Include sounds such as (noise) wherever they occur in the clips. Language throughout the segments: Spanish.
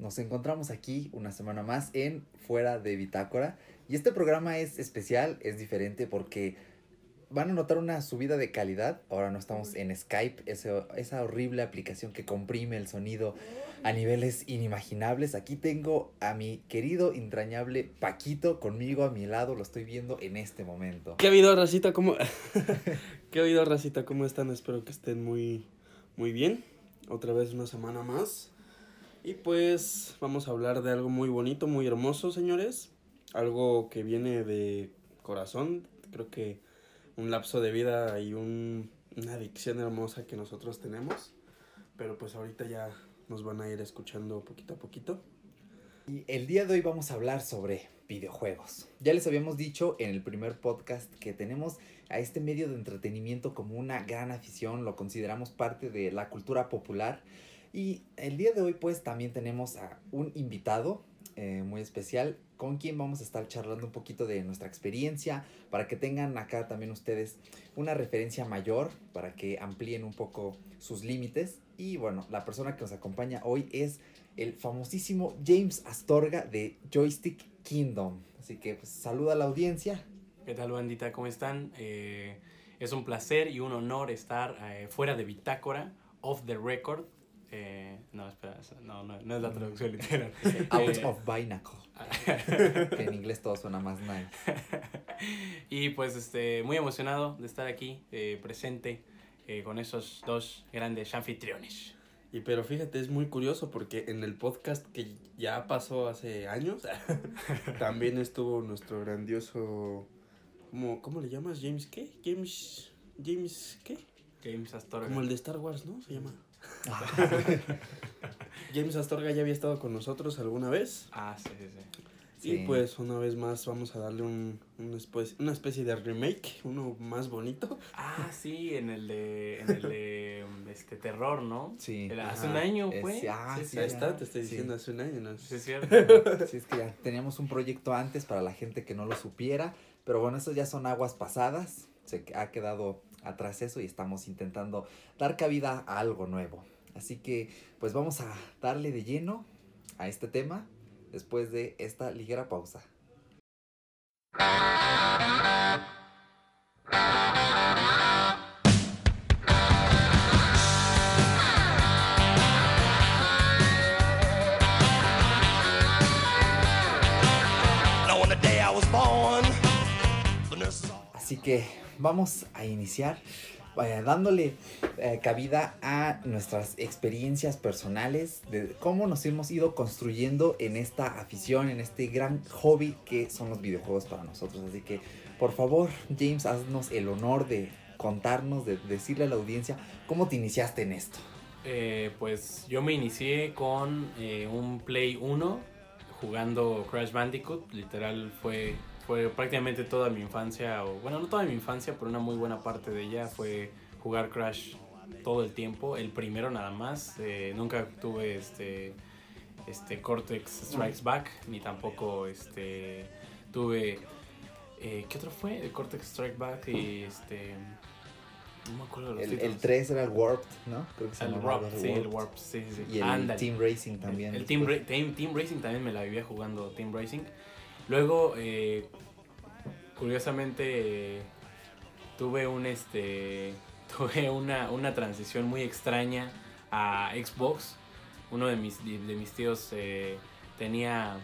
Nos encontramos aquí una semana más en Fuera de Bitácora. Y este programa es especial, es diferente porque van a notar una subida de calidad. Ahora no estamos en Skype, ese- esa horrible aplicación que comprime el sonido a niveles inimaginables. Aquí tengo a mi querido, entrañable Paquito conmigo a mi lado. Lo estoy viendo en este momento. ¿Qué ha habido, racita? ¿Cómo? (laughs) ¿Qué ha habido, racita? ¿Cómo están? Espero que estén muy, muy bien. Otra vez una semana más. Y pues vamos a hablar de algo muy bonito, muy hermoso, señores. Algo que viene de corazón. Creo que un lapso de vida y un, una adicción hermosa que nosotros tenemos. Pero pues ahorita ya nos van a ir escuchando poquito a poquito. Y el día de hoy vamos a hablar sobre videojuegos. Ya les habíamos dicho en el primer podcast que tenemos a este medio de entretenimiento como una gran afición, lo consideramos parte de la cultura popular. Y el día de hoy pues también tenemos a un invitado eh, muy especial con quien vamos a estar charlando un poquito de nuestra experiencia para que tengan acá también ustedes una referencia mayor, para que amplíen un poco sus límites. Y bueno, la persona que nos acompaña hoy es el famosísimo James Astorga de Joystick Kingdom. Así que pues, saluda a la audiencia. ¿Qué tal, bandita? ¿Cómo están? Eh, es un placer y un honor estar eh, fuera de Bitácora, off the record. Eh, no, espera, no, no, no es la traducción literal. (laughs) Out Eh, of Binacle. (laughs) Que en inglés todo suena más nice. (laughs) y pues este, muy emocionado de estar aquí eh, presente eh, con esos dos grandes anfitriones. Y pero fíjate, es muy curioso porque en el podcast que ya pasó hace años, también estuvo nuestro grandioso, ¿cómo, cómo le llamas? James qué? James, James qué? James Astorga. Como el de Star Wars, ¿no? Se llama. (laughs) James Astorga ya había estado con nosotros alguna vez. Ah, sí, sí, sí. Sí. Y pues una vez más vamos a darle un, una, especie, una especie de remake, uno más bonito. Ah, sí, en el de, en el de (laughs) este, terror, ¿no? Sí. Era hace un año, Es- fue. ah, sí, sí, sí, Ahí ya. está, te estoy Sí. diciendo hace un año, ¿no? sí, es cierto. (laughs) Sí, es que ya teníamos un proyecto antes para la gente que no lo supiera. Pero bueno, eso ya son aguas pasadas. Se ha quedado atrás eso y estamos intentando dar cabida a algo nuevo. Así que pues vamos a darle de lleno a este tema después de esta ligera pausa. Así que vamos a iniciar eh, dándole eh, cabida a nuestras experiencias personales de cómo nos hemos ido construyendo en esta afición, en este gran hobby que son los videojuegos para nosotros. Así que, por favor, James, haznos el honor de contarnos, de decirle a la audiencia cómo te iniciaste en esto. Eh, pues yo me inicié con eh, un Play 1 jugando Crash Bandicoot. Literal fue, fue prácticamente toda mi infancia, o bueno, no toda mi infancia, pero una muy buena parte de ella fue jugar Crash todo el tiempo. El primero nada más. eh, nunca tuve este, este Cortex Strikes Back, ni tampoco este, tuve... eh, ¿Qué otro fue? El Cortex Strike Back y este... No me acuerdo de los El, títulos. el 3 era el Warped, ¿no? Creo que se El llamaba Warp, el sí, el Warped. Warp, sí, sí. Y el. Team Racing también. El, el Team, después. Ra- Team, Team Racing también me la vivía jugando Team Racing. Luego, eh, curiosamente, eh, tuve un este (laughs) tuve una, una transición muy extraña a Xbox. Uno de mis, de mis tíos eh, tenía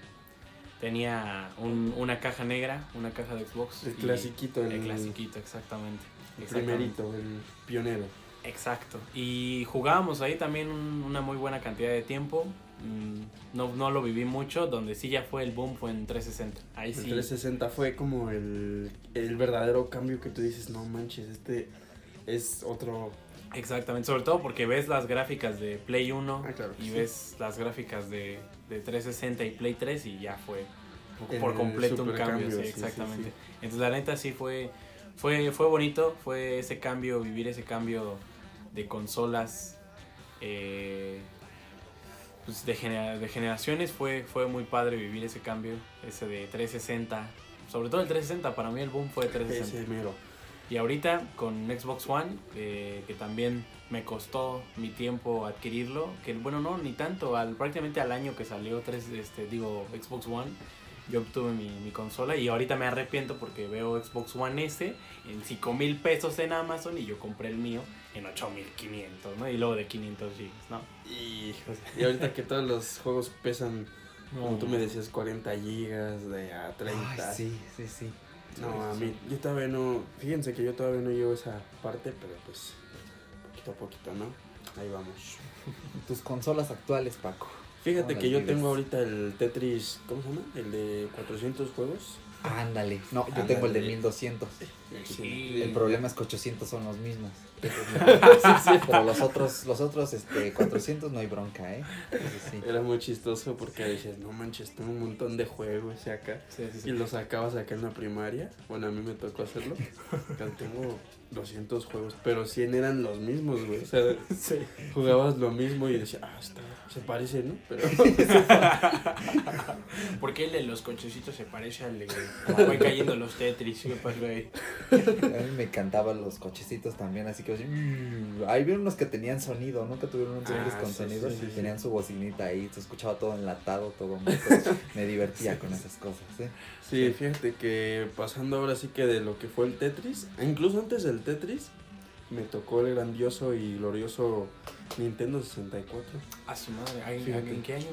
tenía un- una caja negra, una caja de Xbox. El y- clasiquito, el, El clasiquito, exactamente. el Exactamente. primerito, el pionero. Exacto. Y jugábamos ahí también un- una muy buena cantidad de tiempo. Mm, No, no lo viví mucho, donde sí ya fue el boom fue en 360. Ahí El sí. 360 fue como el, el verdadero cambio que tú dices, no manches, este es otro... Exactamente, sobre todo porque ves las gráficas de Play 1 Ah, claro y sí. ves las gráficas de, de 360 y Play 3 y ya fue El por completo un cambio, sí, exactamente. sí. Entonces la neta sí fue, fue, fue bonito, fue ese cambio, vivir ese cambio de consolas eh, pues de, genera- de generaciones, fue, fue muy padre vivir ese cambio, ese de 360. Sobre todo el 360, para mí el boom fue 360. Ese. Y ahorita con Xbox One, eh, que también me costó mi tiempo adquirirlo, que bueno, no, ni tanto, al, prácticamente al año que salió tres, este, digo, Xbox One, yo obtuve mi, mi consola y ahorita me arrepiento porque veo Xbox One S en 5 mil pesos en Amazon y yo compré el mío en 8500, ¿no? Y luego de 500 gigas, ¿no? Y, y ahorita que todos los juegos pesan, como tú me decías, 40 gigas, de a 30. Ay, sí, sí, sí. No, a mí, yo todavía no, fíjense que yo todavía no llevo esa parte, pero pues poquito a poquito, ¿no? Ahí vamos. (laughs) Tus consolas actuales, Paco. Fíjate ¿Cómo que yo vives? tengo ahorita el Tetris, ¿cómo se llama? El de 400 juegos. Ándale. No, yo tengo el de Ándale. 1200. Sí. El problema es que 800 son los mismos. (laughs) Pero los otros, los otros este, 400 no hay bronca, ¿eh? Sí. Era muy chistoso porque decías, no manches, tengo un montón de juegos y acá. Sí, sí, sí. Y los sacabas acá en la primaria. Bueno, a mí me tocó hacerlo. (laughs) Acá tengo 200 juegos, pero 100 eran los mismos, güey. O sea, (laughs) Sí. jugabas lo mismo y decías, ah, está, se parece, ¿no? Pero Porque el de los cochecitos se parece al de como fue cayendo los Tetris. ¿Qué pasó ahí? A mí me encantaban los cochecitos también, así que así, mm, hay unos que tenían sonido, nunca tuvieron un Tetris Ah, con sí, sonido, sí, sí, sí. tenían su bocinita ahí, se escuchaba todo enlatado, todo muy- (laughs) me divertía con esas cosas, ¿eh? sí, fíjate que pasando ahora sí que de lo que fue el Tetris, incluso antes del Tetris, me tocó el grandioso y glorioso Nintendo 64. A su madre. ¿En qué año?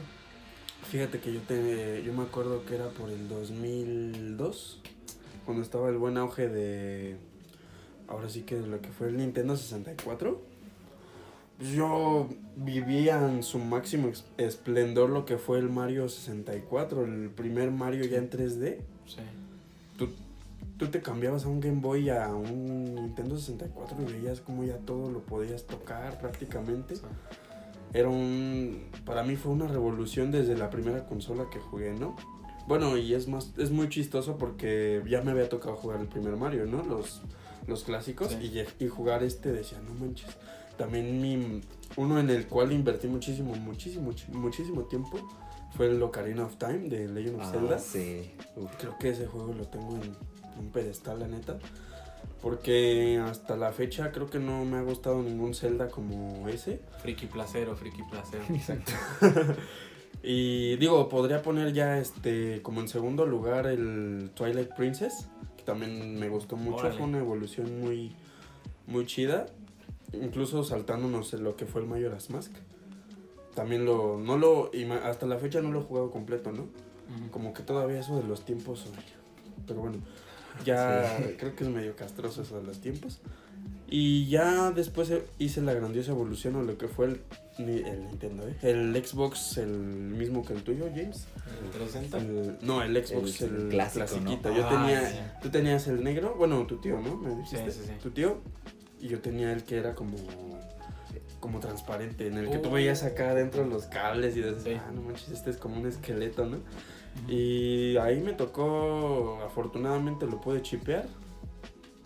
Fíjate que yo te, yo me acuerdo que era por el 2002, cuando estaba el buen auge de, ahora sí que lo que fue el Nintendo 64. Pues Yo vivía en su máximo esplendor lo que fue el Mario 64, el primer Mario ya en 3D. Sí. Tú, tú te cambiabas a un Game Boy a un Nintendo 64 y veías como ya todo lo podías tocar prácticamente. Sí. Era un. Para mí fue una revolución desde la primera consola que jugué, ¿no? Bueno, y es más. Es muy chistoso porque ya me había tocado jugar el primer Mario, ¿no? Los, los clásicos. Sí. Y, jugar este decía, no manches. También mi. Uno en el cual invertí muchísimo, muchísimo, much- muchísimo tiempo. Fue el Ocarina of Time de Legend of Ah, Zelda. sí. Uf. Creo que ese juego lo tengo en un pedestal, la neta. Porque hasta la fecha creo que no me ha gustado ningún Zelda como ese. Friki placero, friki placero. (laughs) (laughs) Y digo, podría poner ya este como en segundo lugar el Twilight Princess, que también me gustó mucho, Órale. fue una evolución muy muy chida, incluso saltándonos en lo que fue el Majora's Mask. También lo no lo hasta la fecha no lo he jugado completo, ¿no? Como que todavía eso de los tiempos, pero bueno, ya creo que es medio castroso eso de los tiempos. Y ya después hice la grandiosa evolución a lo que fue el, el Nintendo, ¿eh? El Xbox, el mismo que el tuyo, James. ¿El 360? El- no, el Xbox, El el, clásico, clasiquito. ¿no? Yo Ah, tenía, sí. tú tenías el negro, bueno, tu tío, ¿no? Me dijiste. Sí, sí, sí. Tu tío. Y yo tenía el que era como como transparente, en el que tú Oh. veías acá adentro los cables y dices, Sí. ah, no manches, este es como un esqueleto, ¿no? Y ahí me tocó, afortunadamente lo pude chipear.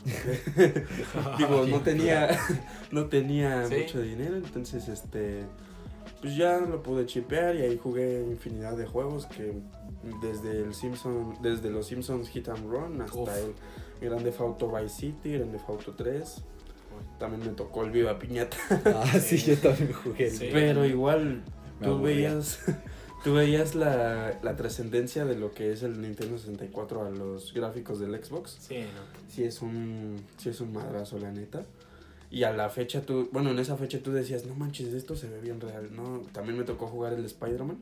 (laughs) Digo, no tenía, (laughs) no tenía Sí. mucho dinero, entonces este, pues ya lo pude chipear y ahí jugué infinidad de juegos que desde el Simpson, desde los Simpsons Hit and Run hasta Uf. el Grande Auto Vice City, Grande Auto 3. También me tocó el Viva Piñata. Ah, sí, yo también jugué. Sí. Pero igual tú veías, tú veías la, la trascendencia de lo que es el Nintendo 64 a los gráficos del Xbox. Sí, no. Sí es un, sí es un madrazo, la neta. Y a la fecha tú, bueno, en esa fecha tú decías, no manches, esto se ve bien real, ¿no? También me tocó jugar el de Spider-Man.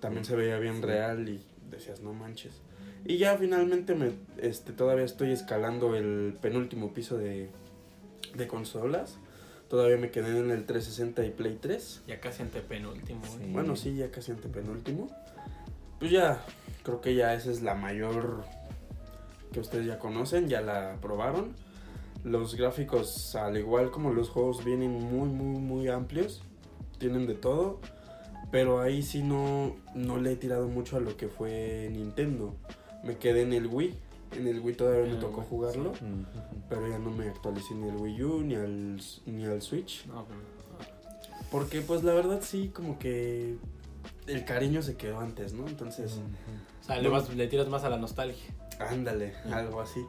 También se veía bien real y decías, no manches. Y ya finalmente me, este, todavía estoy escalando el penúltimo piso de, de consolas. Todavía me quedé en el 360 y Play 3. Ya casi antepenúltimo. ¿eh? Sí. Bueno, sí, ya casi antepenúltimo. Pues ya, creo que ya esa es la mayor que ustedes ya conocen, ya la probaron. Los gráficos, al igual como los juegos, vienen muy, muy, muy amplios. Tienen de todo. Pero ahí sí no, no le he tirado mucho a lo que fue Nintendo. Me quedé en el Wii. En el Wii todavía me el tocó jugarlo. Pero ya no me actualicé ni al Wii U ni al, ni al Switch. Porque pues la verdad sí, como que el cariño se quedó antes, ¿no? Entonces, O sea, le, vas- le tiras más a la nostalgia. ándale, algo así.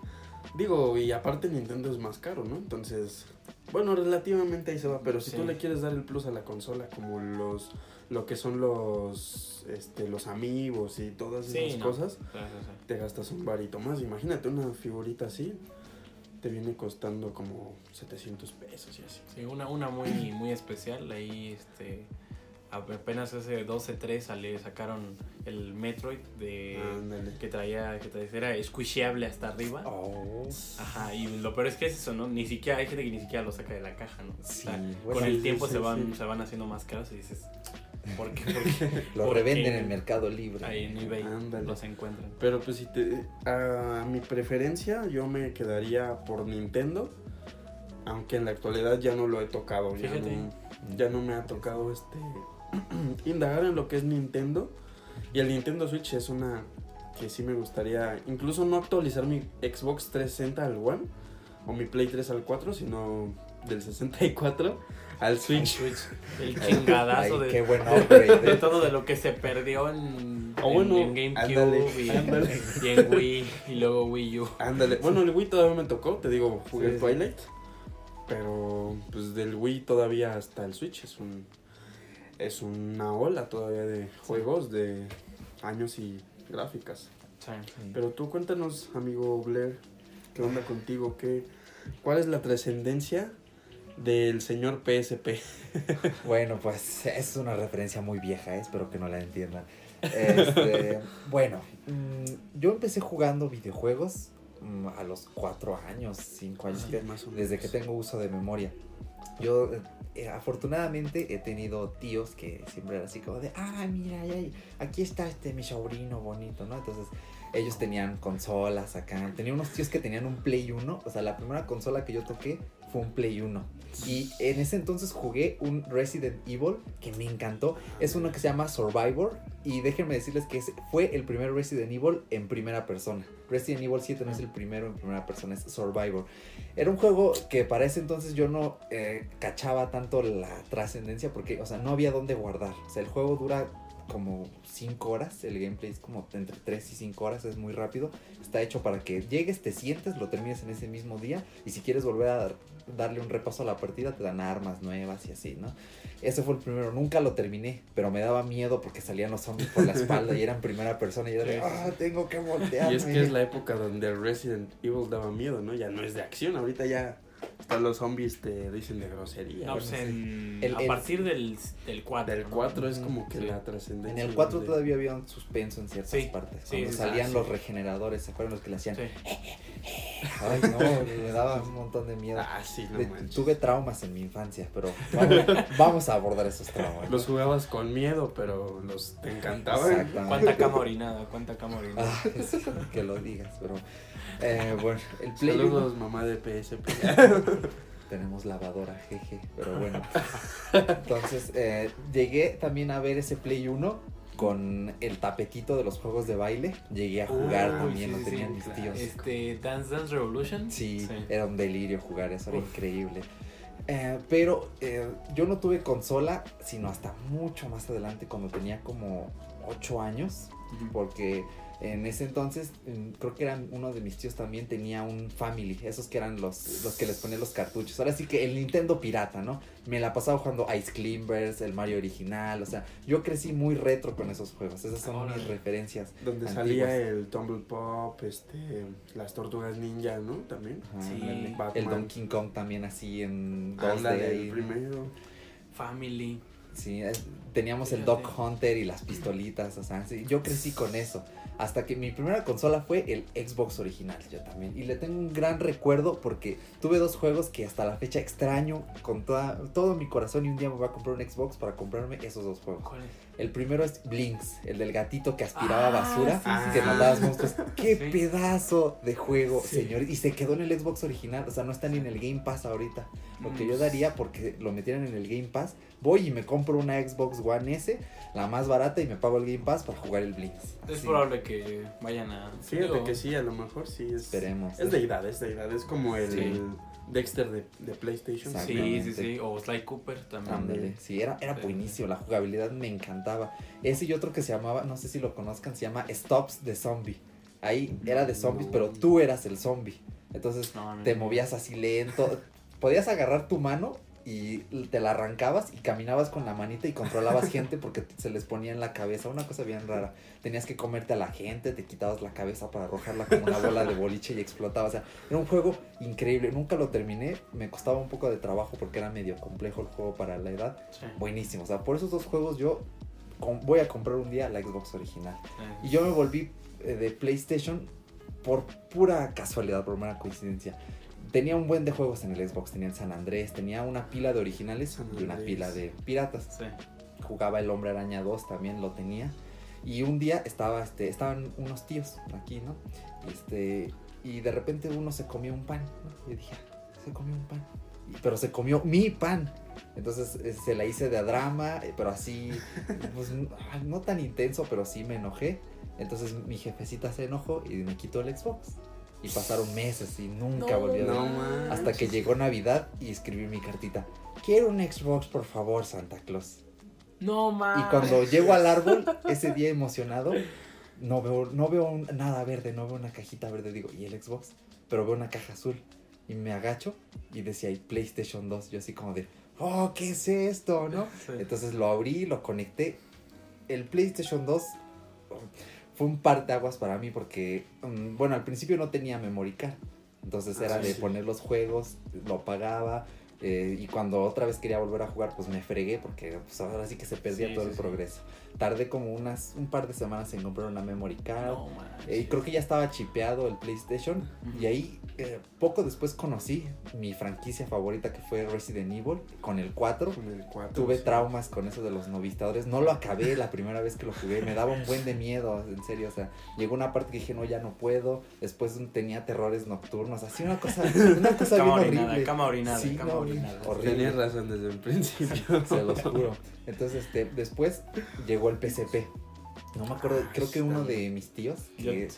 Digo, y aparte Nintendo es más caro, ¿no? Entonces, bueno, relativamente ahí se va, pero si tú Sí. le quieres dar el plus a la consola, como los lo que son los este los amigos y todas Sí, esas no. cosas, sí, sí. te gastas un varito más. Imagínate una figurita así, te viene costando como 700 pesos y así. Sí, una, una muy, muy especial. Ahí, este, apenas hace 12, 3 sale, sacaron el Metroid de Ándale. que traía, que traía, era squisheable hasta arriba. Oh, Ajá, y lo peor es que es eso, ¿no? Ni siquiera, hay gente que ni siquiera lo saca de la caja, ¿no? O sí. sea, bueno, con el sí, tiempo sí, se van, sí. se van haciendo más caros y dices, ¿por qué? ¿Por qué? (laughs) lo porque revenden en el Mercado Libre. Ahí en eBay Ándale. los encuentran. Pero pues si te a mi preferencia yo me quedaría por Nintendo, aunque en la actualidad ya no lo he tocado, ya Fíjate. no, ya no me ha tocado este (clears throat) indagar en lo que es Nintendo y el Nintendo Switch es una que sí me gustaría incluso no actualizar mi Xbox 360 al One o mi Play 3 al 4, sino del 64 al Switch. (laughs) El chingadazo Ay, de, qué buen upgrade. de todo de lo que se perdió en, O en- bueno, en GameCube ándale, y, ándale. y en Wii y luego Wii U. Ándale, bueno, el Wii todavía me tocó, te digo, jugué Sí, sí. Twilight. Pero pues del Wii todavía hasta el Switch es un es una ola todavía de juegos de años y gráficas. Sí. Pero tú cuéntanos, amigo Blair, ¿qué onda contigo? ¿Qué cuál es la trascendencia del señor PSP? (laughs) Bueno, pues es una referencia muy vieja, eh, espero que no la entiendan. Este, (laughs) bueno, mm, yo empecé jugando videojuegos mm, a los cuatro años, cinco años, Sí, que- más o menos. desde que tengo uso de memoria. Yo, eh, afortunadamente, he tenido tíos que siempre eran así como de, ah, mira, ya- aquí está este mi sobrino bonito, ¿no? Entonces, ellos tenían consolas acá. Tenía unos tíos que tenían un Play 1. O sea, la primera consola que yo toqué fue un Play 1. Y en ese entonces jugué un Resident Evil que me encantó. Es uno que se llama Survivor. Y déjenme decirles que fue el primer Resident Evil en primera persona. Resident Evil 7 no es el primero en primera persona, es Survivor. Era un juego que para ese entonces yo no eh, cachaba tanto la trascendencia porque, o sea, no había dónde guardar. O sea, el juego dura como 5 horas, el gameplay es como entre 3 y 5 horas, es muy rápido. Está hecho para que llegues, te sientes, lo termines en ese mismo día y si quieres volver a dar- darle un repaso a la partida te dan armas nuevas y así, ¿no? Ese fue el primero, nunca lo terminé, pero me daba miedo porque salían los zombies por la espalda y era en primera persona y yo de, ah, tengo que voltear. Y es que es la época donde Resident Evil daba miedo, ¿no? Ya no es de acción, ahorita ya hasta los zombies te dicen de grosería. Pues en- El- a el- partir del, del 4. Del 4 es como que Sí. la trascendencia. En el 4 de- todavía había un suspenso en ciertas Sí, partes. sí, Cuando sí, salían sí. los regeneradores, ¿se acuerdan los que le hacían? Sí. Ay, no, me daba un montón de miedo. Ah, sí, no De- tuve traumas en mi infancia, pero vamos, (laughs) vamos a abordar esos traumas. Los jugabas con miedo, pero los te encantaban. Exactamente. ¿Cuánta cama orinada? ¿Cuánta cama orinada? Ah, que lo digas, pero eh, bueno, el Play Saludos, 1 mamá de PSP. (laughs) tenemos lavadora, jeje, pero bueno. Entonces, eh, llegué también a ver ese Play 1 con el tapetito de los juegos de baile. Llegué a jugar también, sí, lo tenían sí. mis tíos. Este, Dance Dance Revolution. Sí, Sí. era un delirio jugar eso, era Uf. increíble. Eh, pero eh, yo no tuve consola, sino hasta mucho más adelante, cuando tenía como 8 años, porque en ese entonces, creo que eran uno de mis tíos también tenía un Family, esos que eran los, los que les ponían los cartuchos. Ahora sí que el Nintendo pirata, ¿no? Me la pasaba jugando Ice Climbers, el Mario original, o sea, yo crecí muy retro con esos juegos, esas son mis Órale. referencias. Donde Antiguas. salía el Tumble Pop, este, las tortugas ninja, ¿no? También. Ajá, Sí. el. Donkey Kong también así en 2D Ándale, ahí. el primero. Family. Sí, teníamos el. Dog Hunter y las pistolitas, o sea, sí, yo crecí con eso. Hasta que mi primera consola fue el Xbox original, yo también. Y le tengo un gran recuerdo porque tuve dos juegos que hasta la fecha extraño con toda, todo mi corazón y un día me voy a comprar un Xbox para comprarme esos dos juegos. ¿Cuál es? El primero es Blinks, el del gatito que aspiraba Ah, basura, sí, sí, que sí. mandabas monstruos. (laughs) ¡Qué Sí. pedazo de juego, Sí. señor! Y se quedó en el Xbox original, o sea, no está ni en el Game Pass ahorita. Lo que yo Mm. daría porque lo metieran en el Game Pass, voy y me compro una Xbox One S, la más barata, y me pago el Game Pass para jugar el Blinks. Es probable que vayan a. Fíjate digo, que sí, a lo mejor sí es. Esperemos. Es deidad, es deidad. Es como el Sí. Dexter de, de PlayStation. Sí, sí, sí. O Sly Cooper también. Ándale, sí, era, era buenísimo, la jugabilidad me encantaba. Ese y otro que se llamaba, no sé si lo conozcan, se llama Stops the Zombie. Ahí era de zombies, No. pero tú eras el zombie. Entonces No, no, te movías así lento. Podías agarrar tu mano y te la arrancabas y caminabas con la manita y controlabas (laughs) gente porque se les ponía en la cabeza. Una cosa bien rara. Tenías que comerte a la gente, te quitabas la cabeza para arrojarla como una bola de boliche y explotaba. O sea, era un juego increíble. Nunca lo terminé. Me costaba un poco de trabajo porque era medio complejo el juego para la edad. Sí, Buenísimo. O sea, por esos dos juegos yo voy a comprar un día la Xbox original. sí. Y yo me volví eh, de PlayStation por pura casualidad, por mera coincidencia. Tenía un buen de juegos en el Xbox, tenía el San Andrés, tenía una pila de originales y una pila de piratas. Sí. Jugaba el Hombre Araña 2, también lo tenía. Y un día estaba, este, estaban unos tíos aquí, ¿no? Y, este, y de repente uno se comió un pan, ¿no? Y dije, "Ah, se comió un pan. Y- pero se comió mi pan. Entonces eh, se la hice de drama, eh, pero así, (laughs) pues n- ah, no tan intenso, pero sí me enojé. Entonces mi jefecita se enojó y me quitó el Xbox. Y pasaron meses y nunca No, volví a ver. No. Hasta que llegó Navidad y escribí mi cartita. Quiero un Xbox, por favor, Santa Claus. No, man. Y cuando llego al árbol, ese día emocionado, no veo, no veo un- nada verde, no veo una cajita verde. Digo, ¿y el Xbox? Pero veo una caja azul. Y me agacho y decía ahí PlayStation 2. Yo así como de, oh, ¿qué es esto? ¿No? Sí. Entonces lo abrí, lo conecté. El PlayStation 2 um, fue un parteaguas para mí porque, um, bueno, al principio no tenía memory card. Entonces Ah, era sí, de sí. poner los juegos, lo apagaba. eh, y cuando otra vez quería volver a jugar, pues me fregué porque pues, ahora sí que se perdía Sí, todo el progreso. Tardé como unas un par de semanas en comprar una memory card. No. Eh, y creo que ya estaba chipeado el PlayStation. Ujú. Y ahí eh, poco después conocí mi franquicia favorita que fue Resident Evil con el 4. Con el 4. Tuve traumas con eso de los novistadores. No lo acabé la primera vez que lo jugué. Me daba un buen de miedo, en serio. O sea, llegó una parte que dije, no, ya no puedo. Después tenía terrores nocturnos. Así una cosa, una cosa bien Cama orinada, horrible. cama orinada, Sí, cama no, orinada. horrible. Tenías razón desde el principio. Se los juro. Entonces, este, después llegó el PSP. No me acuerdo, creo que uno de mis tíos, que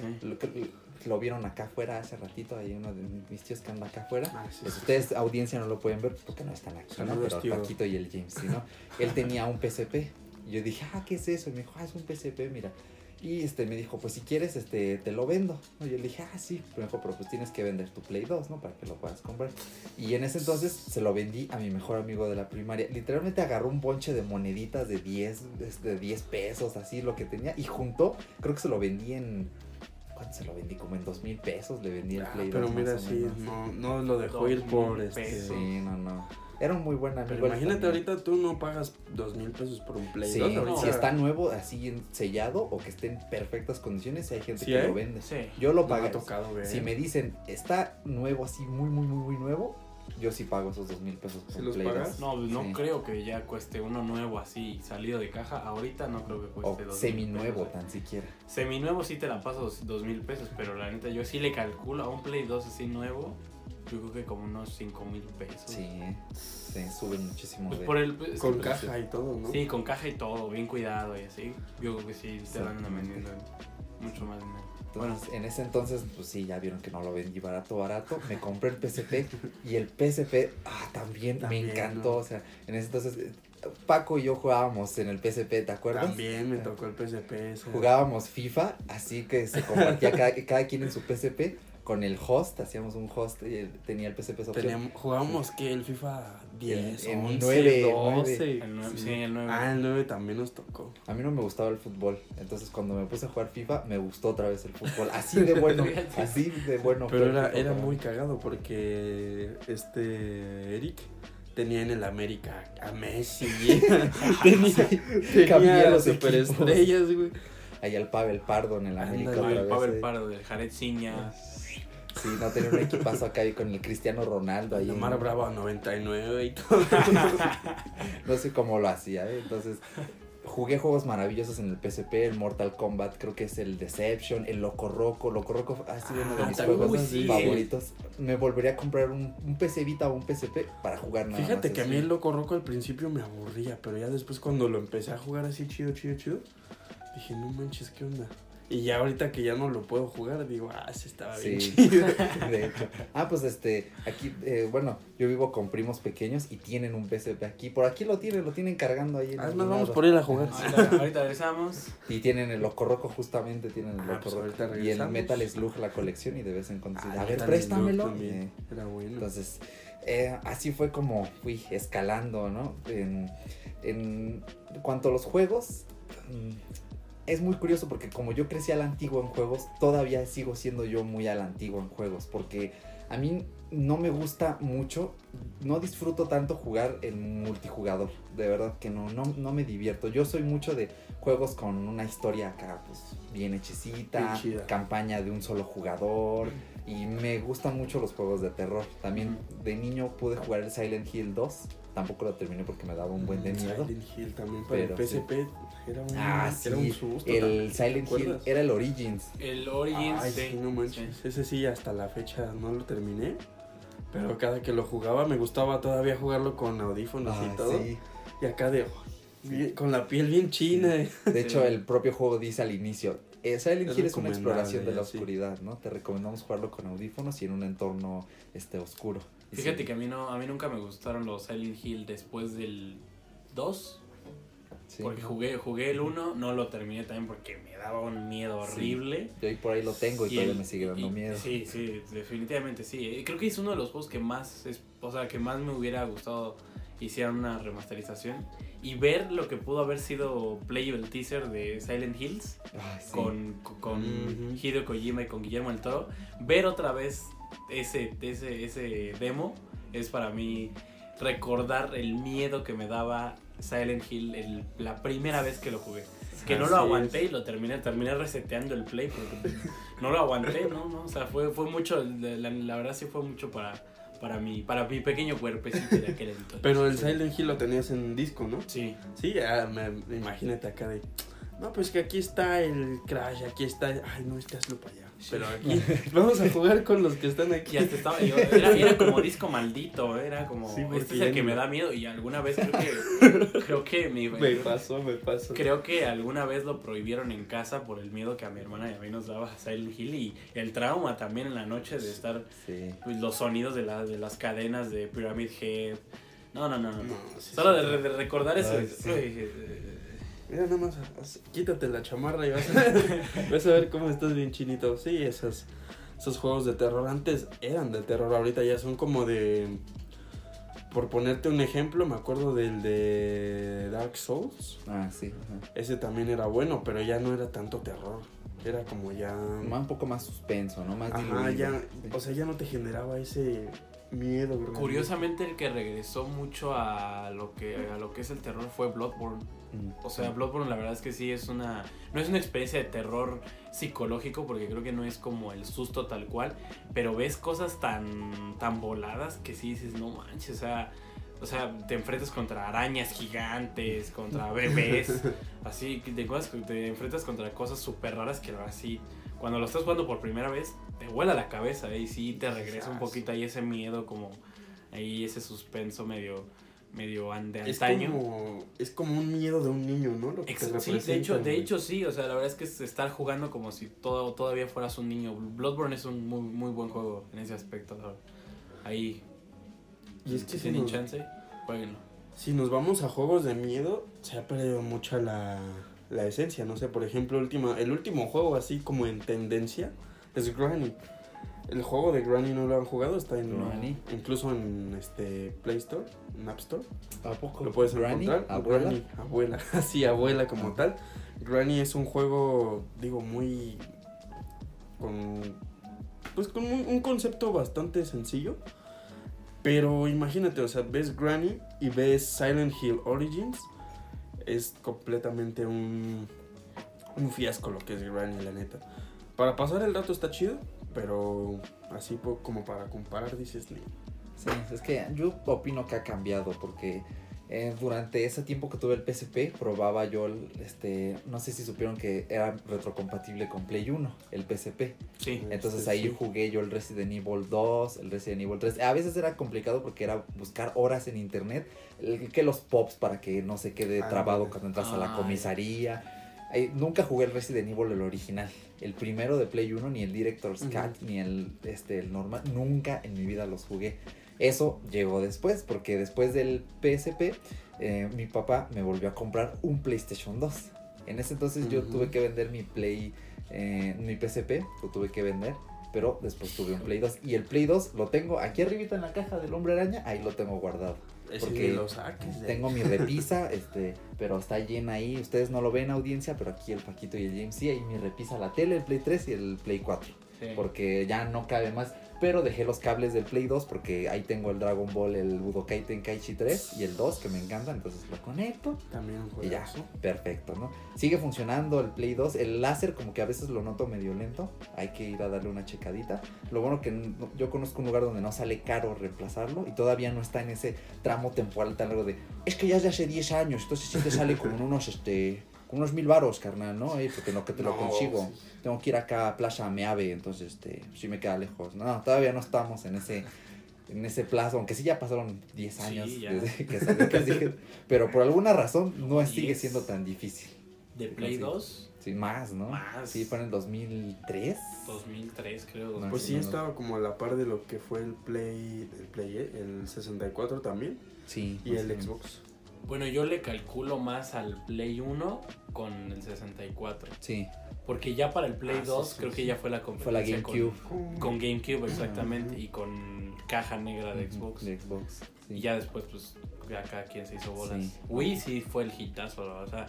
lo, vieron acá afuera hace ratito, hay uno de mis tíos que anda acá afuera. Ah, Pues ustedes, audiencia, no lo pueden ver porque no están aquí, ¿no? Pero. Paquito y el James, ¿sí, no? Él tenía un PSP. Y yo dije, ah, ¿qué es eso? Y me dijo, ah, es un PSP, mira. Y este me dijo, pues si quieres, este, te lo vendo. Y yo le dije, ah, sí. Me dijo, pero pues tienes que vender tu Play 2, ¿no? Para que lo puedas comprar. Y en ese entonces se lo vendí a mi mejor amigo de la primaria. Literalmente agarró un bonche de moneditas de 10, de- de 10 pesos, así lo que tenía. Y juntó, creo que se lo vendí en... ¿Cuánto se lo vendí? Como en dos mil pesos le vendí el Ah, Play 2 pero mira, sí, no, no lo dejó ir por este. Sí, no, no. Era un muy buen amigo. Pero imagínate también. ahorita tú no pagas dos mil pesos por un Play Sí, 2 ahorita. si está nuevo, así en- sellado o que esté en perfectas condiciones, hay gente ¿Sí que hay? lo vende. Sí. Yo lo No pagué. tocado. Si me dicen, está nuevo, así muy, muy, muy, muy nuevo, yo sí pago esos dos mil pesos por ¿Sí los pagas? 2. No, no Sí. creo que ya cueste uno nuevo así, salido de caja. Ahorita no creo que O cueste dos semi mil nuevo, pesos. tan siquiera. Seminuevo sí te la paso dos- dos mil pesos, pero la neta yo sí le calculo a un Play 2 así nuevo. Yo creo que como unos cinco mil pesos. Sí, sí, suben muchísimo Pues de... por el, es que Con pues, caja y todo, ¿no? Sí, con caja y todo, bien cuidado y así. Yo creo que sí te van Exactamente. vendiendo mucho más dinero. Bueno, Entonces, en ese entonces, pues sí, ya vieron que no lo vendí barato, barato. Me compré el PSP y el PSP, ah, también, También, me encantó. ¿no? O sea, en ese entonces, eh, Paco y yo jugábamos en el PSP, ¿te acuerdas? También me tocó el PSP. Jugábamos FIFA, así que se compartía (laughs) cada, cada quien en su PSP con el host, hacíamos un host y él tenía el. Teníamos, jugábamos que el FIFA 10, En 11, nueve, 12. el 9, sí, el 9. Ah, el 9 también nos tocó. A mí no me gustaba el fútbol, entonces cuando me puse a jugar FIFA me gustó otra vez el fútbol, así de bueno, (laughs) así de bueno. Pero el era, era para muy cagado porque este Eric tenía en el América a Messi. (laughs) tenía tenía los superestrellas, güey. Ahí al Pavel Pardo en el. América el vez. Pavel eh. Pardo, del Jared Ciña. Sí, no tenía un equipazo acá ahí con el Cristiano Ronaldo ahí. Omar en- Bravo a 99 y todo. (laughs) No sé cómo lo hacía, ¿eh? Entonces, jugué juegos maravillosos en el PSP, el Mortal Kombat, creo que es el Deception, el Loco Roco. Loco Roco ha sido uno de Ah, mis juegos uy, sí. favoritos. Me volvería a comprar un, un PC Vita o un PSP para jugar nada Fíjate más que a mí el Loco Roco al principio me aburría, pero ya después cuando lo empecé a jugar así chido, chido, chido, dije, no manches, ¿qué onda? Y ya ahorita que ya no lo puedo jugar, digo, ah, sí estaba bien Sí, chido. (laughs) de hecho. Ah, pues este, aquí, eh, bueno, yo vivo con primos pequeños y tienen un PSP aquí. Por aquí lo tienen, lo tienen cargando ahí en Ah, más, vamos por él a jugar. Ahorita, ahorita regresamos. Y tienen el Locorroco, justamente tienen el Ah, pues Locorroco. y el. Metal Slug la colección y de vez en cuando Ah, a ver, préstamelo. Eh, Era bueno. Entonces, eh, así fue como fui escalando, ¿no? En, en cuanto a los juegos, mm, es muy curioso porque como yo crecí a la antigua en juegos, todavía sigo siendo yo muy a la antigua en juegos, porque a mí no me gusta mucho, no disfruto tanto jugar en multijugador, de verdad que no, no, no me divierto. Yo soy mucho de juegos con una historia acá, pues bien hechecita, Bien campaña de un solo jugador, y me gustan mucho los juegos de terror. También de niño pude jugar el Silent Hill 2. Tampoco lo terminé porque me daba un buen de miedo. Silent Hill también para Pero el PSP era un, Ah, era un sí. susto. El ¿te Silent Hill era el Origins. El Origins. Ay, sí, sí, no manches. sí. Ese sí, hasta la fecha no lo terminé. Pero cada que lo jugaba me gustaba todavía jugarlo con audífonos Ah, y todo. sí. Y acá de bien- con la piel bien china. De hecho, Sí. el propio juego dice al inicio. eh, Silent Es Hill es una exploración de la sí. oscuridad, ¿no? Te recomendamos jugarlo con audífonos y en un entorno este oscuro. Y Fíjate sí, que a mí no, a mí nunca me gustaron los Silent Hill después del 2. sí. Porque jugué, jugué el 1, no lo terminé también porque me daba un miedo Sí. horrible. Yo ahí por ahí lo tengo y, todavía el- me sigue dando y- miedo. Sí, sí, definitivamente sí. Creo que es uno de los juegos que más, es, o sea, que más me hubiera gustado hicieran una remasterización. Y ver lo que pudo haber sido playable teaser de Silent Hills Ay, sí. con, con Ujú. Hideo Kojima y con Guillermo del Toro. Ver otra vez ese, ese, ese demo es para mí recordar el miedo que me daba Silent Hill el- la primera vez que lo jugué. Que no lo Así aguanté es. y lo terminé, terminé reseteando el play porque (laughs) no lo aguanté, ¿no? no o sea, fue, fue mucho, la, la verdad sí fue mucho para, para, mi, para mi pequeño cuerpecito de aquel entonces. Pero el Silent Hill lo tenías en disco, ¿no? Sí, Sí, ah, me, imagínate acá de. No, pues que aquí está el Crash, aquí está. Ay, no, este hazlo para allá. Pero aquí (laughs) vamos a jugar con los que están aquí. y hasta estaba yo, era, era como disco maldito, era como, Sí, este es el que me da miedo y alguna vez creo que, (laughs) creo que mi, Me pasó, me pasó. Creo que alguna vez lo prohibieron en casa por el miedo que a mi hermana y a mí nos daba Silent Hill y el trauma también en la noche de estar Sí. pues, los sonidos de, la, de las cadenas de Pyramid Head. No, no, no, no. No, Solo de, de recordar eso. Ay, sí. Mira, nada más, quítate la chamarra y vas a, (laughs) vas a ver cómo estás bien chinito. Sí, esos, esos juegos de terror antes eran de terror, ahorita ya son como de... Por ponerte un ejemplo, me acuerdo del de Dark Souls. Ah, sí. ajá. Ese también era bueno, pero ya no era tanto terror. Era como ya... Más- Un poco más suspenso, ¿no? Más Ajá, diluido. ya... Sí. O sea, ya no te generaba ese miedo. ¿verdad? Curiosamente el que regresó mucho a lo que a lo que es el terror fue Bloodborne. O sea, Bloodborne la verdad es que sí es una no es una experiencia de terror psicológico porque creo que no es como el susto tal cual, pero ves cosas tan tan voladas que sí dices, "No manches", o sea, o sea, te enfrentas contra arañas gigantes, contra bebés, (laughs) así te, cosas- te enfrentas contra cosas súper raras que así cuando lo estás jugando por primera vez te vuela la cabeza ¿eh? y sí te regresa un poquito ahí ese miedo como ahí ese suspenso medio medio de Es antaño. como, es como un miedo de un niño, ¿no? Lo que te Ex- sí, de hecho, de hecho sí, o sea, la verdad es que es estar jugando como si todo, todavía fueras un niño. Bloodborne es un muy, muy buen juego en ese aspecto. verdad. Ahí, Y es que si tienen nos, chance, jueguenlo. si nos vamos a juegos de miedo, se ha perdido mucha la, la esencia. No sé, por ejemplo, última, el último juego así como en tendencia es Granny. El juego de Granny no lo han jugado, está en Granny. incluso en este Play Store, en App Store. ¿A poco? Lo puedes Granny? encontrar. ¿Abuela? Granny, abuela. (laughs) Así, abuela como tal. Granny es un juego, digo, muy. con. Pues con un, un concepto bastante sencillo. Pero imagínate, o sea, ves Granny y ves Silent Hill Origins. Es completamente un. un fiasco lo que es Granny, la neta. Para pasar el rato está chido, pero así como para comparar dices, "Ni". Sí, es que yo opino que ha cambiado porque eh, durante ese tiempo que tuve el PSP probaba yo, el, este, no sé si supieron que era retrocompatible con Play 1, el PSP. Sí, Entonces Este, ahí sí. jugué yo el Resident Evil 2, el Resident Evil 3. A veces era complicado porque era buscar horas en internet, el- que los pops para que no se quede trabado cuando entras a la comisaría. Nunca jugué el Resident Evil el original. El primero de Play 1, ni el Director's Ujú. Cut, ni el, este, el normal. Nunca en mi vida los jugué. Eso llegó después, porque después del PSP, eh, mi papá me volvió a comprar un PlayStation 2. En ese entonces yo tuve que vender mi Play, eh, mi PSP, lo tuve que vender. Pero después tuve un Play 2. Y el Play 2 lo tengo aquí arribita en la caja del hombre araña. Ahí lo tengo guardado. Porque lo saques de. Tengo mi repisa, (laughs) este, pero está llena ahí. Ustedes no lo ven, audiencia, pero aquí el Paquito y el James sí, ahí mi repisa la tele, el Play 3 y el Play 4. Sí. Porque ya no cabe más. Pero dejé los cables del Play 2 porque ahí tengo el Dragon Ball, el Budokai Tenkaichi 3 y el 2 que me encantan. Entonces lo conecto También un y ya, perfecto, ¿no? Sigue funcionando el Play 2. El láser como que a veces lo noto medio lento. Hay que ir a darle una checadita. Lo bueno que yo conozco un lugar donde no sale caro reemplazarlo y todavía no está en ese tramo temporal tan largo de es que ya es de hace 10 años, entonces sí te sale como en unos, este, con unos mil varos, carnal, ¿no? Eh, porque no que te lo consigo. sí. Tengo que ir acá a Plaza Meave, entonces este, sí me queda lejos. No, todavía no estamos en ese en ese plazo, aunque sí ya pasaron 10 Sí, años desde que salió pero por alguna razón no sigue siendo tan difícil. De Play Sí. 2, Sí, más, ¿no? Más. Sí, fue en el 2003. 2003 creo. No, Pues sí, estaba como a la par de lo que fue el Play, el Play, ¿eh? el 64 también Sí. y el. Xbox. Bueno, yo le calculo más al Play 1 con el 64. Sí, Porque ya para el Play Ah, sí, 2 sí, creo sí. que ya fue la fue la competencia GameCube. Con, con GameCube exactamente y con caja negra de Xbox. De Xbox. sí. Y ya después pues ya cada quien se hizo bolas. Sí. Wii sí fue el hitazo, o sea,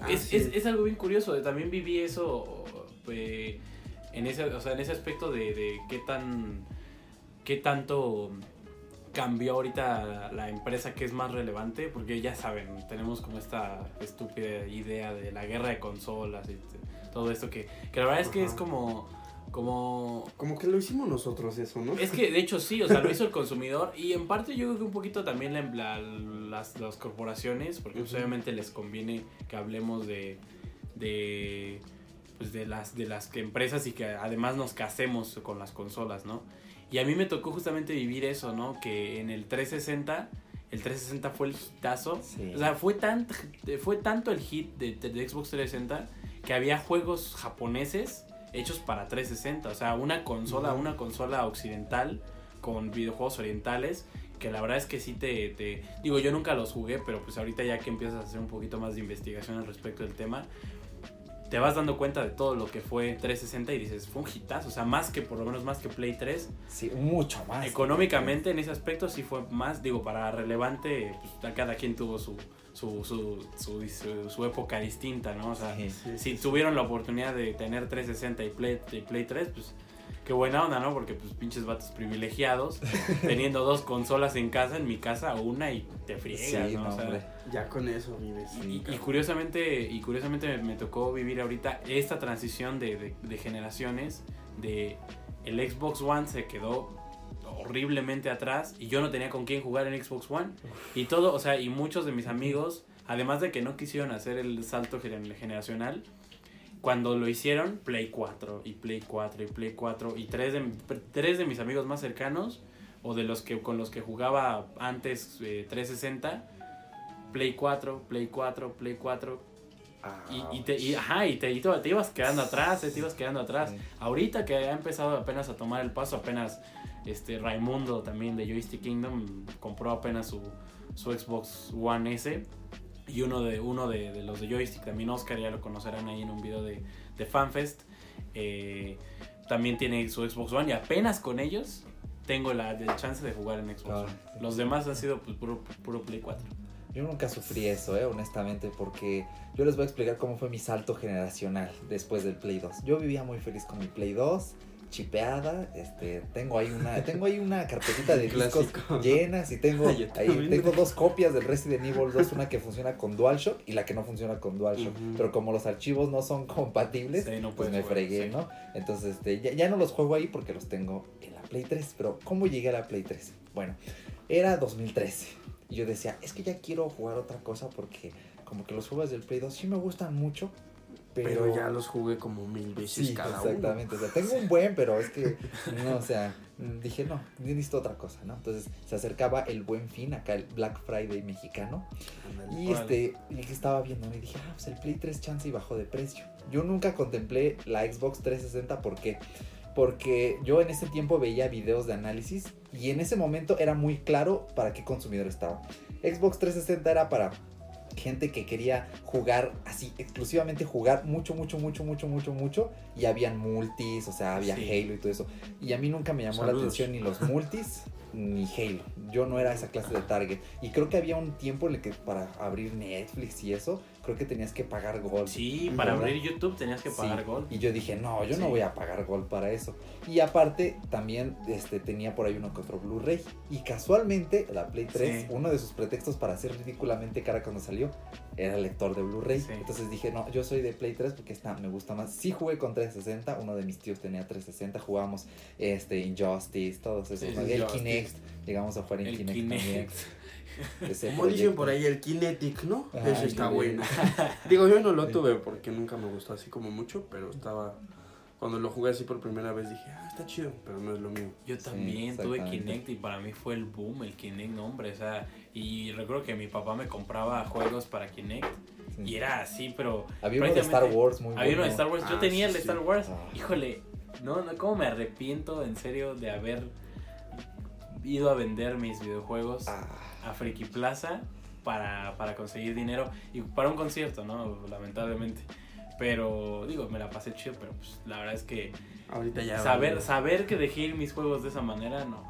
Ah, es, sí. es, es algo bien curioso, también viví eso eh, en ese, o sea, en ese aspecto de, de qué tan qué tanto cambió ahorita la empresa que es más relevante, porque ya saben, tenemos como esta estúpida idea de la guerra de consolas y todo esto que, que la verdad es que Ajá. es como como Como que lo hicimos nosotros eso, ¿no? es que de hecho sí, o sea, lo (laughs) hizo el consumidor y en parte yo creo que un poquito también la- la- las, las corporaciones, porque pues, obviamente les conviene que hablemos de, de, pues, de, las, de las que empresas y que además nos casemos con las consolas, ¿no? Y a mí me tocó justamente vivir eso, ¿no? Que en el 360, el 360 fue el hitazo. Sí. O sea, fue, tan, fue tanto el hit de, de Xbox 360 que había juegos japoneses hechos para 360. O sea, una consola, una consola occidental con videojuegos orientales. Que la verdad es que sí te, te- Digo, yo nunca los jugué, pero pues ahorita ya que empiezas a hacer un poquito más de investigación al respecto del tema, te vas dando cuenta de todo lo que fue 360 y dices, fue un hitazo. O sea, más que, por lo menos más que Play 3. Sí, mucho más. Económicamente en ese aspecto sí fue más, digo, para relevante, pues cada quien tuvo su, su, su, su, época distinta, ¿no? O sea, Sí. Sí, si tuvieron la oportunidad de tener 360 y Play, y Play 3, pues qué buena onda, ¿no? Porque pues pinches vatos privilegiados, (laughs) teniendo dos consolas en casa, en mi casa una y te friegas, Sí, ¿no? no, O sea. Ya con eso vives. y, y curiosamente, y curiosamente me, me tocó vivir ahorita esta transición de, de- de generaciones, de el Xbox One se quedó horriblemente atrás y yo no tenía con quién jugar en Xbox One y todo, o sea, y muchos de mis amigos, además de que no quisieron hacer el salto gener- generacional, cuando lo hicieron, Play 4 y Play 4 y Play 4 y tres de, tres de mis amigos más cercanos o de los que con los que jugaba antes eh, 360 Play 4, Play 4, Play 4 y, y te, y, ajá, y te, y te, ibas quedando atrás, eh, te ibas quedando atrás. Sí. Ahorita que ha empezado apenas a tomar el paso, apenas este Raimundo también de Joystick Kingdom compró apenas su, su Xbox One S y uno de uno de, de los de Joystick, también Oscar, ya lo conocerán ahí en un video de, de FanFest, eh, también tiene su Xbox One y apenas con ellos tengo la, chance de jugar en Xbox Ah, One. Los demás han sido pues, puro, puro Play 4. Yo nunca sufrí eso, eh, honestamente, porque yo les voy a explicar cómo fue mi salto generacional después del Play 2. Yo vivía muy feliz con mi Play 2, chipeada, este, tengo ahí una, tengo ahí una carpetita de (laughs) discos llenas y tengo (laughs) ahí tengo dos copias del Resident Evil 2, una que funciona con DualShock y la que no funciona con DualShock. Ujú. Pero como los archivos no son compatibles, Sí, no pues me jugar, fregué, sí. ¿no? Entonces, este, ya, ya no los juego ahí porque los tengo en la Play 3. Pero, ¿cómo llegué a la Play 3? Bueno, era 2013. Y yo decía, es que ya quiero jugar otra cosa porque como que los juegos del Play 2 sí me gustan mucho, Pero, ya los jugué como mil veces Sí, cada exactamente. O sea, tengo un buen, pero es que, no, o sea, dije, no, necesito otra cosa, ¿no? Entonces se acercaba el buen fin, acá el Black Friday mexicano. uno. Y este, y estaba viendo, y dije, ah, pues el Play 3 chance y bajó de precio. Yo nunca contemplé la Xbox 360, ¿por qué? Porque yo en ese tiempo veía videos de análisis y en ese momento era muy claro para qué consumidor estaba. Xbox 360 era para gente que quería jugar así, exclusivamente jugar mucho, mucho, mucho, mucho, mucho, mucho. Y habían multis, o sea, había Sí. Halo y todo eso. Y a mí nunca me llamó la atención ni los multis ni Halo. Yo no era esa clase de target. Y creo que había un tiempo en el que para abrir Netflix y eso, creo que tenías que pagar Gold. Sí, para ¿Verdad? abrir YouTube tenías que Sí, pagar Gold. Y yo dije, no, yo no Sí. voy a pagar Gold para eso. Y aparte, también este, tenía por ahí uno que otro Blu-ray. Y casualmente, la Play 3, Sí. uno de sus pretextos para ser ridículamente cara cuando salió, era el lector de Blu-ray. Sí. Entonces dije, no, yo soy de Play 3 porque esta me gusta más. Sí jugué con 360, uno de mis tíos tenía 360, jugábamos este, Injustice, todos esos. Sí, ¿no? sí, el Injustice. Kinect, llegamos a jugar en El Kinect, Kinect. también. (laughs) (laughs) Ese Como dicen por ahí, el Kinetic, ¿no? Ay, Ese está bueno. (laughs) Digo, yo no lo tuve porque nunca me gustó así como mucho, pero estaba... Cuando lo jugué así por primera vez dije, ah, está chido, pero no es lo mío. Yo Sí, también tuve. Kinect y para mí fue el boom, el Kinect, no, hombre, o sea, y recuerdo que mi papá me compraba juegos para Kinect Sí. y era así, pero Había uno de Star prácticamente- Wars muy había uno de bueno. Star Wars, yo Ah, tenía sí, el de. Star Wars, Ah. híjole, no, no, cómo me arrepiento en serio de haber ido a vender mis videojuegos Ah. A Friki Plaza para, para conseguir dinero y para un concierto, ¿no? Lamentablemente. Pero digo, me la pasé chido, pero pues la verdad es que Ahorita ya... saber, saber que dejé ir mis juegos de esa manera, no.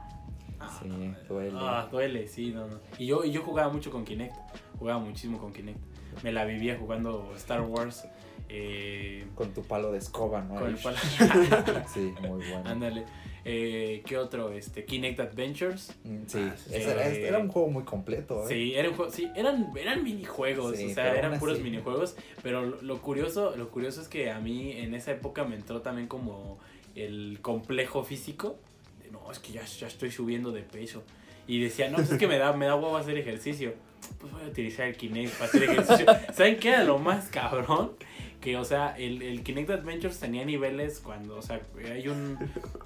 Ah, Sí, no, duele. Ah, duele, sí, no, no. Y yo, y yo jugaba mucho con Kinect, jugaba muchísimo con Kinect. Me la vivía jugando Star Wars. Eh, Con tu palo de escoba, ¿no? con el palo. (laughs) Sí, muy bueno. Ándale. Eh, ¿Qué otro? Este, Kinect Adventures. Mm, Sí, Ah, sí. era, un juego muy completo, ¿eh? Sí, era un juego, sí, eran, eran minijuegos, Sí, o sea, eran puros así. minijuegos, pero lo, lo curioso, lo curioso es que a mí en esa época me entró también como el complejo físico, de, no, es que ya, ya estoy subiendo de peso, y decía, no, pues es que me da, me da huevo hacer ejercicio, pues voy a utilizar el Kinect para hacer ejercicio, (laughs) ¿saben qué era lo más cabrón? Que, o sea, el, el Kinect Adventures tenía niveles cuando, o sea, hay un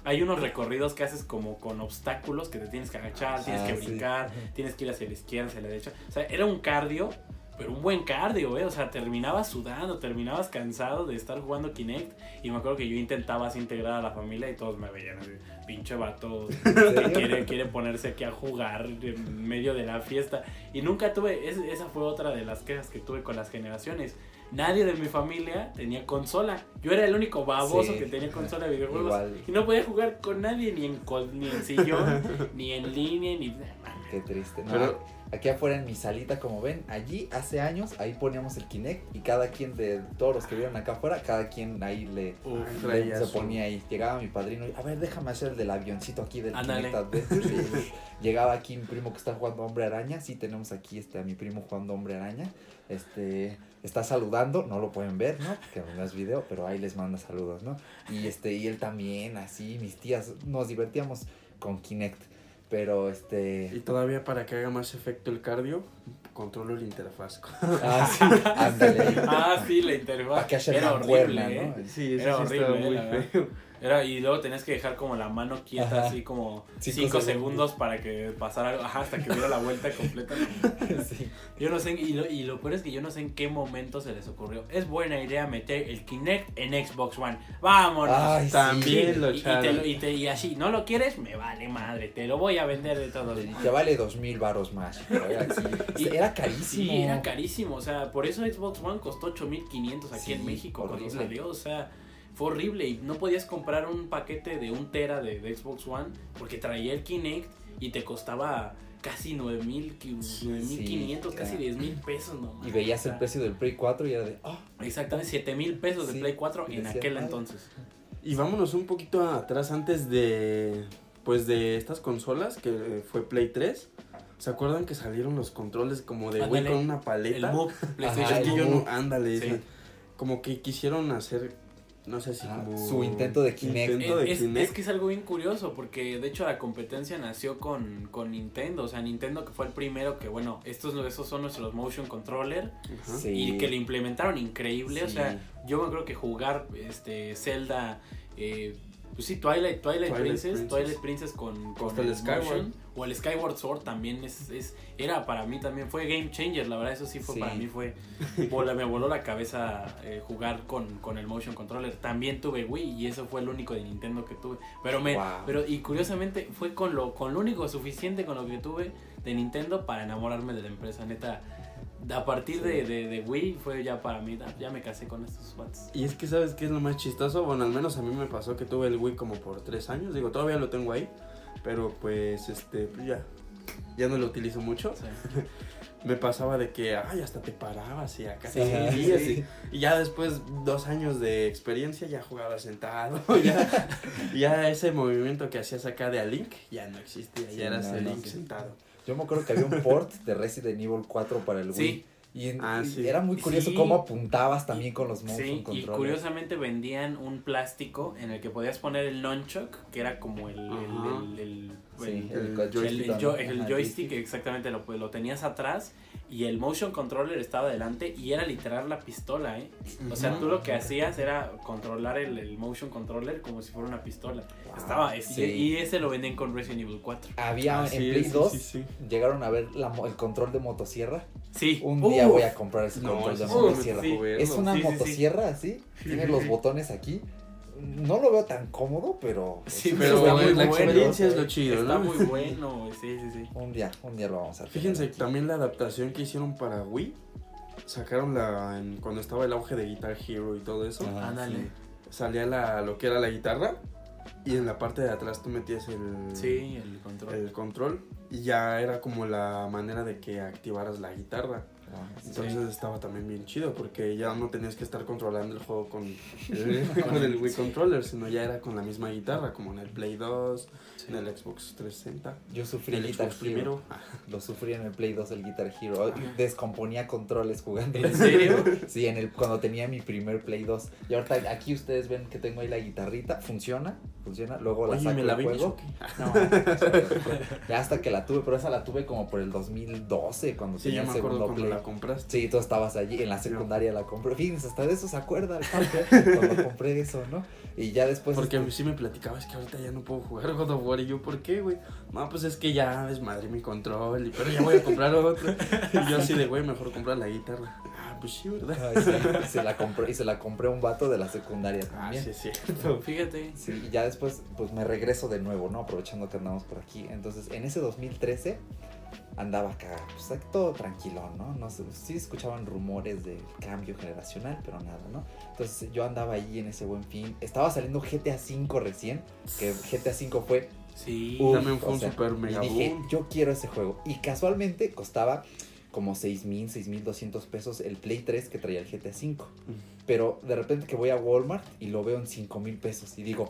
hay unos recorridos que haces como con obstáculos que te tienes que agachar, tienes Ah, que sí. brincar, tienes que ir hacia la izquierda, hacia la derecha. O sea, era un cardio, pero un buen cardio, ¿eh? O sea, terminabas sudando, terminabas cansado de estar jugando Kinect. Y me acuerdo que yo intentaba así integrar a la familia y todos me veían así, pinche vato (laughs) que quiere, quiere ponerse aquí a jugar en medio de la fiesta. Y nunca tuve, es- esa fue otra de las quejas que tuve con las generaciones. Nadie de mi familia tenía consola. Yo era el único baboso Sí. que tenía consola de videojuegos. Igual. Y no podía jugar con nadie, ni en, ni en sillón, (laughs) ni en línea, ni... Qué triste. No, Pero- aquí afuera en mi salita, como ven, allí hace años, ahí poníamos el Kinect y cada quien de todos los que vieron acá afuera, cada quien ahí le, Uf, le- se ponía ahí. Llegaba mi padrino y, a ver, déjame hacer el del avioncito aquí del. Kinect Llegaba aquí mi primo que está jugando Hombre Araña. Sí, tenemos aquí este, a mi primo jugando Hombre Araña. Este, está saludando, no lo pueden ver, ¿no? Porque no es video, pero ahí les manda saludos, ¿no? Y este, y él también, así, mis tías, nos divertíamos con Kinect. Pero Y este. todavía para que haga más efecto el cardio, controlo el interfaz. (laughs) Ah, sí, ándale. Ah, sí, la interfaz. Para que haya Era horrible, ¿no? ¿eh? Sí, Era eso sí estaba horrible, muy la feo. Era, y luego tenías que dejar como la mano quieta, Ajá. así como Cinco 5 segundos. segundos para que pasara algo, ajá, hasta que diera la vuelta completa. (laughs) Sí. Yo no sé, y lo, y lo peor es que yo no sé en qué momento se les ocurrió. Es buena idea meter el Kinect en Xbox One. ¡Vámonos! Ay, sí. También lo y, y te lo- y te- y así, ¿no lo quieres? Me vale madre, te lo voy a vender de todos modos. te vale dos mil varos más. (laughs) pero era Era carísimo. Sí, era carísimo, o sea, por eso Xbox One costó 8500 aquí Sí, en México cuando salió, o sea, fue horrible y no podías comprar un paquete de un tera de, de Xbox One porque traía el Kinect y te costaba casi 9000, qui- 9500, Sí, casi ya. 10 mil pesos, no. Y veías o sea, el precio del Play 4 y era de. ah Exactamente, 7 mil pesos de Sí, Play 4 y en decía, aquel "Ay". entonces. Y vámonos un poquito atrás antes de pues de estas consolas que fue Play 3. ¿Se acuerdan que salieron los controles como de Wii con una paleta? El PlayStation el yo ándale, Sí. como que quisieron hacer no sé si Ah, como... su intento de Kinect. intento de Es, Kinect. es que es algo bien curioso porque de hecho la competencia nació con, con Nintendo, o sea, Nintendo que fue el primero que, bueno, estos, esos son nuestros motion controller. Sí. y que lo implementaron increíble, o sea, yo me creo que jugar este Zelda, eh, pues sí, Twilight, Twilight, Twilight Princess, Princess. Twilight Princess con, con el Skyward. motion, o el Skyward Sword también es, es, era para mí también, fue game changer, la verdad, eso sí fue Sí. para mí, fue, (laughs) bola- me voló la cabeza eh, jugar con, con el motion controller, también tuve Wii y eso fue el único de Nintendo que tuve, pero me, Wow. pero y curiosamente fue con lo, con lo único suficiente con lo que tuve de Nintendo para enamorarme de la empresa, neta. A partir Sí. de, de, de Wii fue ya para mí, ya me casé con estos bats. Y es que, ¿sabes qué es lo más chistoso? Bueno, al menos a mí me pasó que tuve el Wii como por tres años. Digo, todavía lo tengo ahí. Pero pues, este, pues ya. Ya no lo utilizo mucho. (laughs) Me pasaba de que, ay, hasta te parabas y acá Sí, te seguías sí. Y, y ya después, dos años de experiencia, ya jugaba sentado. (laughs) Ya, ya ese movimiento que hacías acá de a Link ya no existía. Sí, ya eras no, el no, Link sí. sentado. Yo me acuerdo que había un (laughs) port de Resident Evil 4 para el Wii. Sí. Y, en- Ah, y sí. era muy curioso Sí. cómo apuntabas también con los motion Sí, y curiosamente vendían un plástico en el que podías poner el nunchuck, que era como el, el, Ajá. el- el- Sí, el- el, el el, joystick, el ¿no? el Ajá, joystick, exactamente, lo, lo tenías atrás y el motion controller estaba delante y era literal la pistola, ¿eh? O sea, tú lo que hacías era controlar el, el motion controller como si fuera una pistola. Wow, Estaba, y- sí. y ese lo venden con Resident Evil 4. Había Así en es, Play sí, 2, sí, sí. llegaron a ver la el control de motosierra. Sí. Un día Uf. voy a comprar ese No, control de sí me motosierra. Es una Sí, sí, sí. motosierra así, tiene los botones aquí. No lo veo tan cómodo, pero... Sí, Pero Está muy la bueno, experiencia es lo chido, Está ¿no? muy bueno, sí, sí, sí. Un día, un día lo vamos a tener Fíjense aquí. también la adaptación que hicieron para Wii. Sacaron la en- cuando estaba el auge de Guitar Hero y todo eso. Ándale. sí. Salía la, lo que era la guitarra. Y en la parte de atrás tú metías el, Sí, el control. el control. Y ya era como la manera de que activaras la guitarra. Sí. Entonces estaba también bien chido porque ya no tenías que estar controlando el juego con el, (laughs) con el Wii Controller, sino ya era con la misma guitarra, como en el Play 2, Sí. en el Xbox 360, Yo sufrí el Guitar Xbox Hero. primero. (laughs) Lo sufrí en el Play 2, el Guitar Hero. Descomponía controles jugando. ¿En serio? Sí, en el, cuando tenía mi primer Play 2. Y ahorita aquí ustedes ven que tengo ahí la guitarrita. Funciona, funciona. Luego la Oye, saco ¿me la juego. (laughs) No, (laughs) ya hasta que la tuve, pero esa la tuve como por el 2012, cuando Sí, tenía el me segundo Play. la compraste. Sí, tú estabas allí, en la secundaria la compré. Fíjense, hasta de eso se acuerda el cuando compré eso, ¿no? Y ya después... Porque este, sí me platicabas que ahorita ya no puedo jugar God of War. Y yo, ¿por qué, güey? No, pues es que ya desmadré mi control. Y, pero ya voy a comprar otro. Y yo así de, güey, mejor comprar la guitarra. Ah, pues sí, ¿verdad? ay, sí, se la compré, y se la compré a un vato de la secundaria Ah, también. sí, es cierto. (laughs) Fíjate. Sí, y ya después, pues me regreso de nuevo, ¿no? Aprovechando que andamos por aquí. Entonces, en ese 2013 andaba acá, pues todo tranquilo, ¿no? no sí escuchaban rumores del cambio generacional, pero nada, ¿no? Entonces, yo andaba ahí en ese buen fin. Estaba saliendo GTA V recién, que GTA V fue. Sí. uf, También fue un sea, super y mega dije, boom. yo quiero ese juego. Y casualmente costaba como 6 mil, 6 mil 200 pesos el Play 3 que traía el GTA V. Pero de repente que voy a Walmart y lo veo en 5 mil pesos y digo,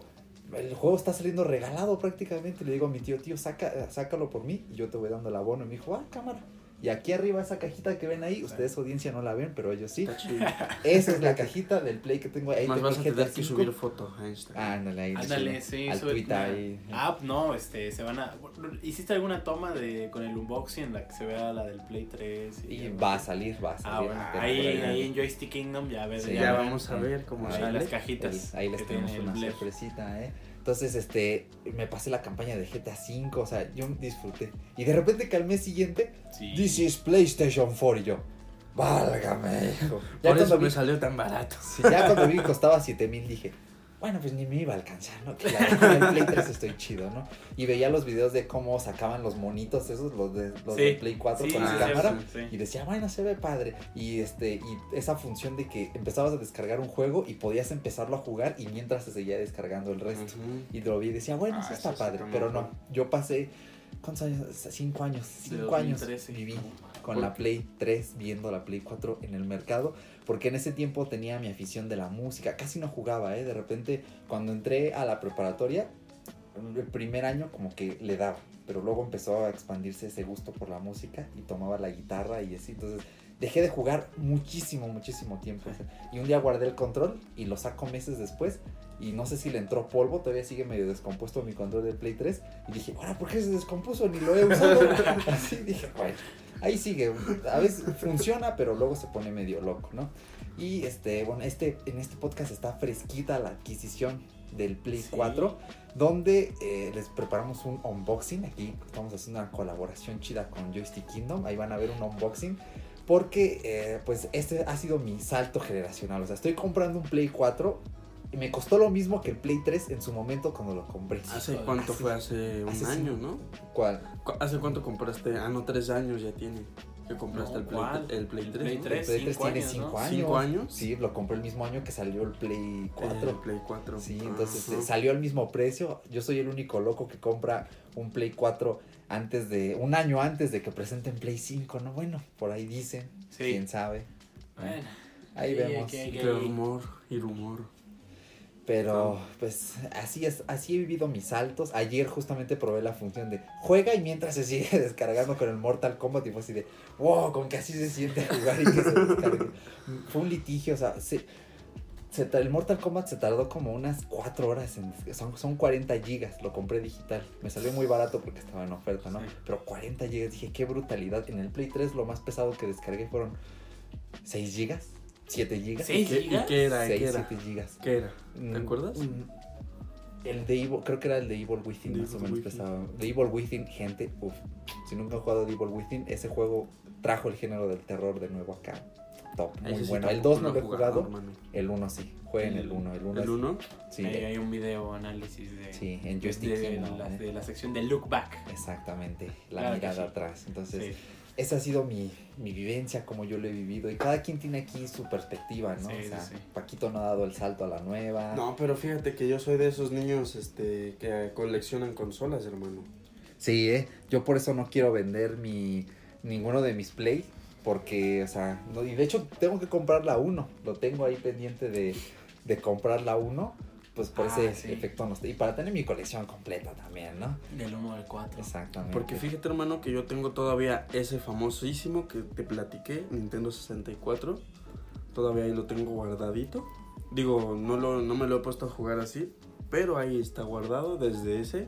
el juego está saliendo regalado prácticamente. Le digo a mi tío, tío, saca, sácalo por mí y yo te voy dando el abono. Y me dijo, ah, cámara. Y aquí arriba esa cajita que ven ahí, ustedes audiencia no la ven, pero ellos sí. Está chido. Esa es la cajita del Play que tengo ahí. Más vas a tener que subir foto a Instagram. Ándale, ahí. Ándale, sí, Al sube Twitter ahí. Ah, no, este, se van a... ¿Hiciste alguna toma de con el unboxing en la que se vea la del Play 3? Y va a salir, va a Ah, salir. bueno, Pero ahí, ahí en Joystick Kingdom ya ves. Sí, ya vamos a ver cómo ahí sale. las cajitas. Ahí les tenemos una sorpresita, ¿eh? Entonces, este, me pasé la campaña de GTA V, o sea, yo disfruté. Y de repente que al mes siguiente, Sí. This is PlayStation 4, y yo, válgame, hijo. Ya Por eso cuando, me vi, salió tan barato. sí, ya cuando vi que costaba 7 mil, dije, bueno, pues ni me iba a alcanzar, ¿no? Claro, con el Play 3 estoy chido, ¿no? Y veía los videos de cómo sacaban los monitos esos, los de, los Sí. de Play 4 Sí, con sí, la cámara. Y decía, bueno, se ve padre. Y este, y esa función de que empezabas a descargar un juego y podías empezarlo a jugar y mientras se seguía descargando el resto. Y lo vi y decía, bueno, Ah, eso está padre. Pero no, yo pasé, ¿cuántos años? Cinco años. Cinco años 2013. viví con la Play 3 viendo la Play 4 en el mercado. Porque en ese tiempo tenía mi afición de la música. Casi no jugaba, ¿eh? De repente, cuando entré a la preparatoria, el primer año como que le daba. Pero luego empezó a expandirse ese gusto por la música y tomaba la guitarra y así. Entonces dejé de jugar muchísimo, muchísimo tiempo. y un día guardé el control y lo saco meses después. Y no sé si le entró polvo, todavía sigue medio descompuesto mi control de Play 3. Y dije, ahora, ¿por qué se descompuso? Ni lo he usado. (laughs) Así dije, bueno, ahí sigue. A veces funciona, pero luego se pone medio loco, ¿no? Y este, bueno, este, en este podcast está fresquita la adquisición del Play Sí. 4, donde eh, les preparamos un unboxing. Aquí estamos haciendo una colaboración chida con Joystick Kingdom. Ahí van a ver un unboxing. Porque, eh, pues, este ha sido mi salto generacional. O sea, estoy comprando un Play 4 y me costó lo mismo que el Play 3 en su momento cuando lo compré. ¿Hace cuánto hace- fue? Hace un hace año, cinco- ¿no? ¿Cuál? Cu- ¿Hace cuánto compraste? Ah, no, tres años ya tiene. Que compraste No, el, Play, el Play El 3. Play ¿no? 3. El Play 3 cinco tiene años, 5 ¿no? años. ¿Cinco años? Sí, lo compré el mismo año que salió el Play 4. El Play 4. Sí, entonces eh, salió al mismo precio. Yo soy el único loco que compra un Play 4 antes de, un año antes de que presenten Play 5, ¿no? Bueno, por ahí dicen, Sí. quién sabe. Bueno, Ahí Sí, vemos. hay- rumor y rumor. Pero pues así es, así he vivido mis saltos. Ayer justamente probé la función de juega y mientras se sigue (laughs) descargando con el Mortal Kombat y fue así de wow, con que así se siente jugar y que se descargue. (laughs) fue un litigio, o sea, se, se ta- el Mortal Kombat se tardó como unas 4 horas, en, son, son 40 gigas, lo compré digital. Me salió muy barato porque estaba en oferta, ¿no? Sí. Pero 40 gigas, dije, qué brutalidad. En el Play 3 lo más pesado que descargué fueron 6 gigas, 7 gigas. ¿Seis ¿Qué, ¿Y gigas? qué era? 6, ¿Qué era? 7 gigas. ¿Qué era? Mm, ¿Te acuerdas? mm, El de Evil, creo que era el de Evil Within, The más o Evil menos Within. pesado. The Evil Within, gente, uff. Si nunca han jugado The Evil Within, ese juego trajo el género del terror de nuevo acá. Top, muy Ese sí bueno. El tampoco 2 no lo he jugado, hermano. el 1 sí. Jueguen el 1, el 1 ¿El 1? Sí, ahí hay un video análisis de, sí, en de, Joystick de Kingdom, la, ¿eh? de la sección de Look Back. Exactamente, la Claro mirada sí. atrás. Entonces, Sí, esa ha sido mi, mi vivencia, como yo lo he vivido. Y cada quien tiene aquí su perspectiva, ¿no? Sí, o sea, sí. Paquito no ha dado el salto a la nueva. No, pero fíjate que yo soy de esos niños este, que coleccionan consolas, hermano. Sí, ¿eh? yo por eso no quiero vender mi ninguno de mis Play. Porque, o sea, no, y de hecho tengo que comprar la 1. Lo tengo ahí pendiente de, de comprar la 1. Pues por Ah, ese sí. efecto nostálgico. Y para tener mi colección completa también, ¿no? del 1 al 4. Exactamente. Porque fíjate, hermano, que yo tengo todavía ese famosísimo que te platiqué, Nintendo 64. Todavía ahí lo tengo guardadito. Digo, no, lo, no me lo he puesto a jugar así, pero ahí está guardado desde ese.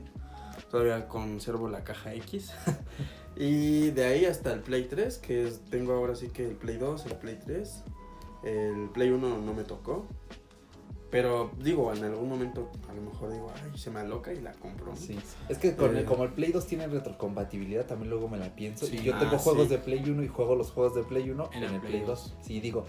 Todavía conservo la caja X. (laughs) y de ahí hasta el Play 3, que es, tengo ahora sí que el Play 2, el Play 3. El Play 1 no me tocó. Pero digo, en algún momento a lo mejor digo, ay, se me aloca y la compro. ¿no? Sí. Es que con el- Eh. como el Play 2 tiene retrocompatibilidad, también luego me la pienso. Sí. Y yo Ah, tengo juegos sí. de Play 1 y juego los juegos de Play 1 En en, el el Play Play 2. 2. Sí, digo,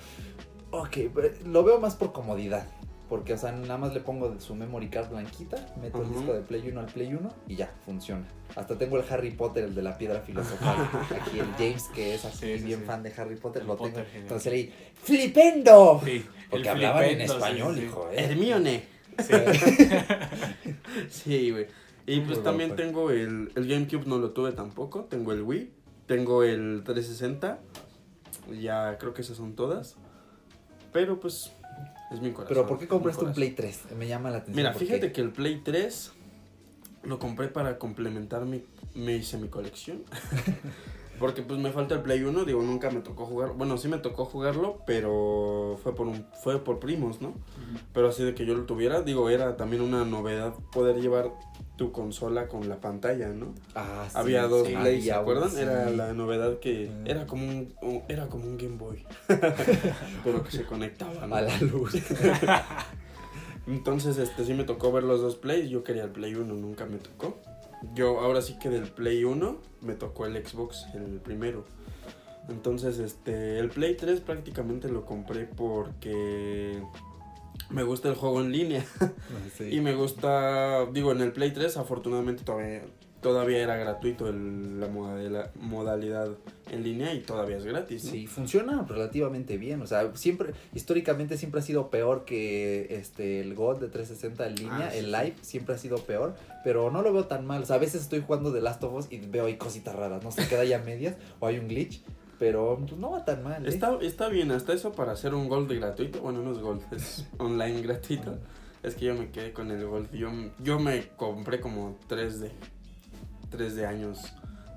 ok, pero lo veo más por comodidad. Porque, o sea, nada más le pongo de su memory card blanquita, meto el Ujú. disco de Play 1 al Play 1 y ya, funciona. Hasta tengo el Harry Potter, el de la piedra filosofal. (laughs) Aquí el James, que es así Sí, sí, bien sí. fan de Harry Potter, El lo Potter, tengo. genial. Entonces leí, ¡Flipendo! Sí, Porque el hablaban en sí, español, sí. hijo, ¿eh? Hermione. Sí. (laughs) Sí, güey. Y pues también tengo el, el GameCube, no lo tuve tampoco. Tengo el Wii. Tengo el 360. Ya creo que esas son todas. Pero pues es mi corazón. Pero ¿por qué compraste un. Play 3? Me llama la atención. Mira, ¿por fíjate qué? que el Play 3 lo compré para complementar mi, me hice mi colección. (laughs) Porque pues me falta el Play 1, digo, nunca me tocó jugar. Bueno, sí me tocó jugarlo, pero fue por un fue por primos, ¿no? Pero así de que yo lo tuviera, digo, era también una novedad poder llevar tu consola con la pantalla, ¿no? Ah, sí, Había dos sí, Plays, ¿se acuerdan? Era la novedad que Mm. era como un, un- era como un Game Boy. (laughs) pero que se conectaba, ¿no? A la luz. (laughs) Entonces, este sí me tocó ver los dos Plays, yo quería el Play 1, nunca me tocó. Yo ahora sí que del Play 1 me tocó el Xbox, el primero. Entonces, este, el Play 3 prácticamente lo compré porque me gusta el juego en línea. Sí. (laughs) Y me gusta, digo, en el Play 3 afortunadamente todavía, todavía era gratuito el- la modalidad, modalidad en línea y todavía es gratis. ¿no? Sí, funciona relativamente bien. O sea, siempre, históricamente siempre ha sido peor que este el God de 360 en línea. Ah, sí, el sí. live siempre ha sido peor. Pero no lo veo tan mal. O sea, a veces estoy jugando The Last of Us y veo ahí cositas raras. No sé, queda ya a medias o hay un glitch. Pero pues, no va tan mal. ¿eh? Está, está bien, hasta eso para hacer un Gold gratuito. Bueno, no es Gold, (laughs) es online gratuito. Es que yo me quedé con el Gold. Yo, yo me compré como 3 de, 3 de años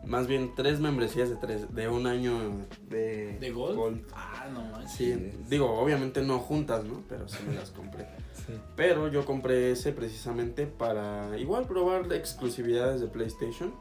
Más bien tres membresías de tres, de un año de, ¿De Gold? Ah, no manches. Sí, Sí. digo, obviamente no juntas, ¿no? Pero sí me las compré. Sí. Pero yo compré ese precisamente para igual probar exclusividades de PlayStation.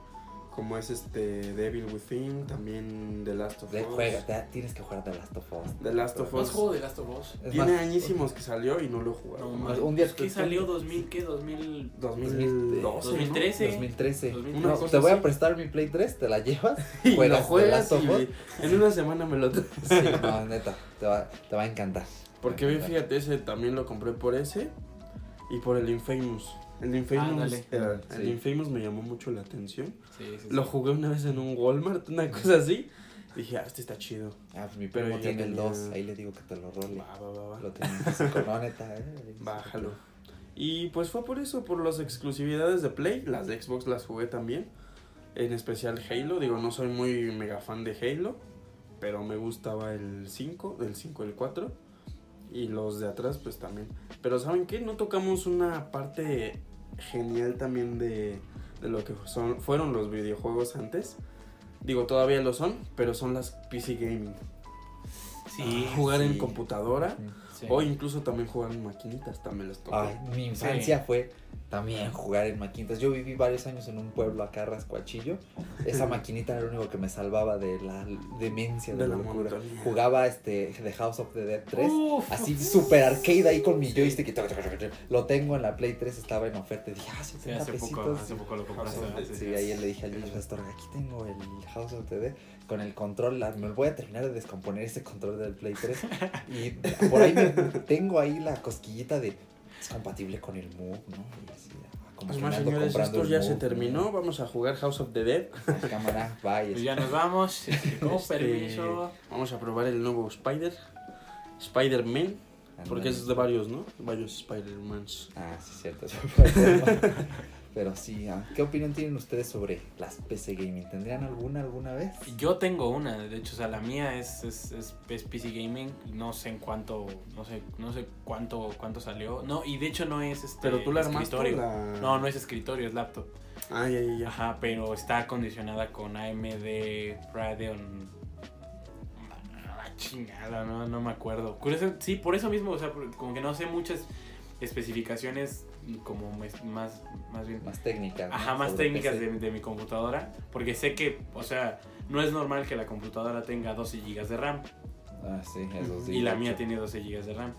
Como es este Devil Within, también The Last of De- Us. juega, te- tienes que jugar The Last of Us. The Last of ¿No has Us. juego de Last of Us? Es Tiene más, añísimos que salió y no lo he jugado. No, un man. día- ¿Qué salió? ¿2000 qué? ¿2000? 2012, ¿no? 2013. 2013. 2013. No, te voy a prestar mi Play 3, te la llevas. (laughs) Y juegas lo The juegas Last of Us. en una semana me lo traes. Sí, no, neta, te va, te va a encantar. Porque bien, fíjate, ese también lo compré por ese y por el Infamous. El Infamous, Sí. el Infamous me llamó mucho la atención. Sí, sí, sí. Lo jugué una vez en un Walmart, una cosa así. Dije, ah, este está chido. Ah, pues mi Pero primo ya tiene el tenía- 2, ahí le digo que te lo role. Va, va, va, va. Lo tengo no, neta, eh. Bájalo. Y pues fue por eso, por las exclusividades de Play. Las de Xbox las jugué también. En especial Halo. Digo, no soy muy mega fan de Halo. Pero me gustaba el 5, el 5 y el 4. Y los de atrás, pues también. Pero ¿saben qué? No tocamos una parte genial también de, de lo que son, fueron los videojuegos antes. Digo, todavía lo son, pero son las PC Gaming. Sí, jugar en computadora. sí. O incluso también jugar en maquinitas, también les tocó. Mi infancia fue también jugar en maquinitas. Yo viví varios años en un pueblo acá, Rascuachillo. Esa (laughs) maquinita era lo único que me salvaba de la demencia, de, De la la locura. monotonía. Jugaba este The House of the Dead 3. Uf. Así super arcade ahí con mi joystick. y toc, toc, toc, toc. Lo tengo en la Play 3, estaba en oferta. Dije, ah, Sí, 70 hace poco, pesitos. hace poco lo compraste. Sí, ahí le dije al Luis aquí tengo el House of the Dead con el control, me voy a terminar de descomponer ese control del Play 3 y por ahí me- tengo ahí la cosquillita de es compatible con el Move, ¿no? Y así, ah, como Pues que más me ando señores, esto ya se terminó. Vamos a jugar House of the Dead. ¿no? Cámara, bye. Pues ya nos vamos. (laughs) este, Con Este, permiso. Vamos a probar el nuevo Spider. Spider-Man. Porque es de varios, ¿no? Varios Spider-Mans. Ah, sí, cierto. (laughs) Pero sí, ah, ¿qué opinión tienen ustedes sobre las PC Gaming? ¿Tendrían alguna alguna vez? Yo tengo una, de hecho, o sea, la mía es, es, es, es PC Gaming, no sé en cuánto, no sé, no sé cuánto, cuánto salió. No, y de hecho no es este Pero tú la escritorio. La... No, no es escritorio, es laptop. Ah, ya, ya, ya. Ajá, pero está acondicionada con AMD Radeon. Ah, chingada, no, no me acuerdo. Curioso, sí, por eso mismo, o sea, como que no sé muchas especificaciones como más, más bien Más técnicas. Ajá, más técnicas de, de mi computadora. Porque sé que, o sea, no es normal que la computadora tenga 12 GB de RAM. Ah, sí, esos sí. y la mía tiene 12 GB de RAM.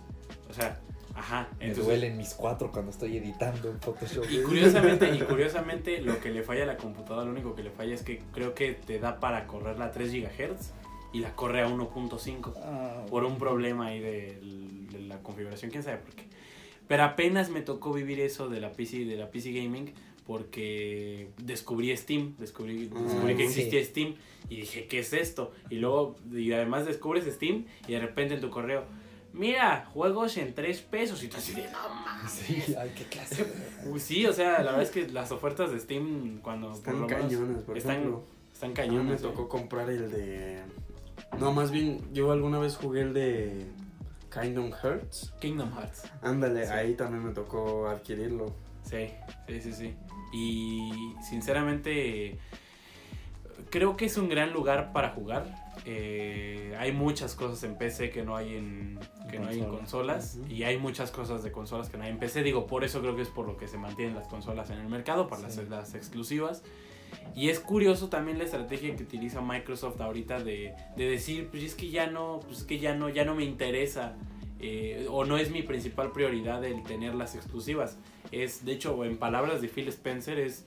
O sea, ajá. Me Entonces, duelen mis cuatro cuando estoy editando en Photoshop. y curiosamente, y curiosamente, lo que le falla a la computadora, lo único que le falla es que creo que te da para correrla a 3 GHz y la corre a 1.5 Ah, por un problema ahí de, de la configuración, quién sabe por qué. Pero apenas me tocó vivir eso de la PC, de la PC Gaming porque descubrí Steam, descubrí, Ah, descubrí que sí. existía Steam y dije, ¿qué es esto? Y luego, y además descubres Steam y de repente en tu correo, mira, juegos en 3 pesos y tú así de, no mames. Sí, ay, qué clase. Uy, Sí, o sea, la verdad es que las ofertas de Steam cuando por Están lo menos cañones, por están, ejemplo. están A mí me cañones. ¿eh? tocó comprar el de. No, más bien, yo alguna vez jugué el de Kingdom Hearts. Kingdom Hearts. Ándale, Sí. ahí también me tocó adquirirlo. Sí, sí, sí, sí. Y sinceramente creo que es un gran lugar para jugar. Eh, hay muchas cosas en PC que no hay en, que no hay en Consola. consolas y hay muchas cosas de consolas que no hay en PC. Digo, por eso creo que es por lo que se mantienen las consolas en el mercado, para Sí. las, las exclusivas. Y es curioso también la estrategia que utiliza Microsoft ahorita de, de decir, pues es que ya no, pues es que ya no, ya no me interesa eh, o no es mi principal prioridad el tener las exclusivas. Es, de hecho, en palabras de Phil Spencer, es,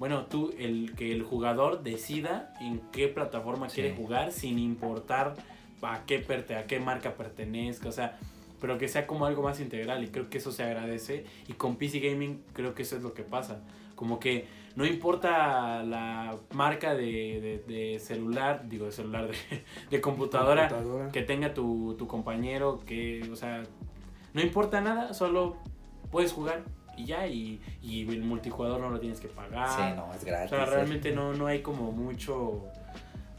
bueno, tú, el que el jugador decida en qué plataforma Sí. quiere jugar sin importar a qué, perte, a qué marca pertenezca, o sea, pero que sea como algo más integral y creo que eso se agradece y con PC Gaming creo que eso es lo que pasa, como que no importa la marca de, de- de celular, digo de celular, de, (laughs) de computadora, Computadora. que tenga tu, tu compañero, que, o sea, no importa nada, solo puedes jugar y ya, y, y el multijugador no lo tienes que pagar. Sí, no, es O gratis. sea, sí. realmente no, no hay como mucho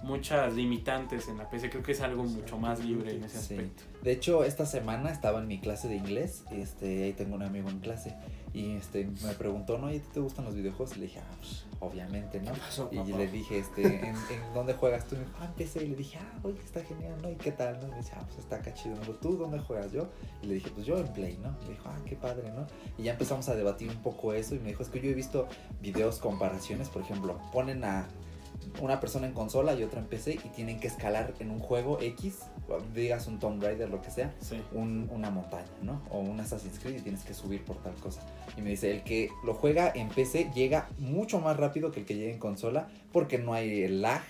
muchas limitantes en la PC. Creo que es algo mucho más libre en ese Sí. aspecto. De hecho, esta semana estaba en mi clase de inglés, este, ahí tengo un amigo en clase, y este, me preguntó, ¿no? ¿Y a ti te gustan los videojuegos? Y le dije, ah, pues, obviamente, ¿no? ¿Qué pasó, Y le dije, este, ¿en, en dónde juegas tú? Y me dijo, ah, en PC. Y le dije, ah, oye, está genial, ¿no? ¿Y qué tal, no? Y me dice, ah, pues está acá chido. Dijo, ¿tú dónde juegas yo? Y le dije, pues yo en Play, ¿no? Y me dijo, ah, qué padre, ¿no? Y ya empezamos a debatir un poco eso, y me dijo, es que yo he visto videos, comparaciones, por ejemplo, ponen a una persona en consola y otra en PC y tienen que escalar en un juego X, digas un Tomb Raider, lo que sea, Sí. un- una montaña, ¿no? O un Assassin's Creed y tienes que subir por tal cosa. Y me dice, el que lo juega en PC llega mucho más rápido que el que llega en consola porque no hay lag,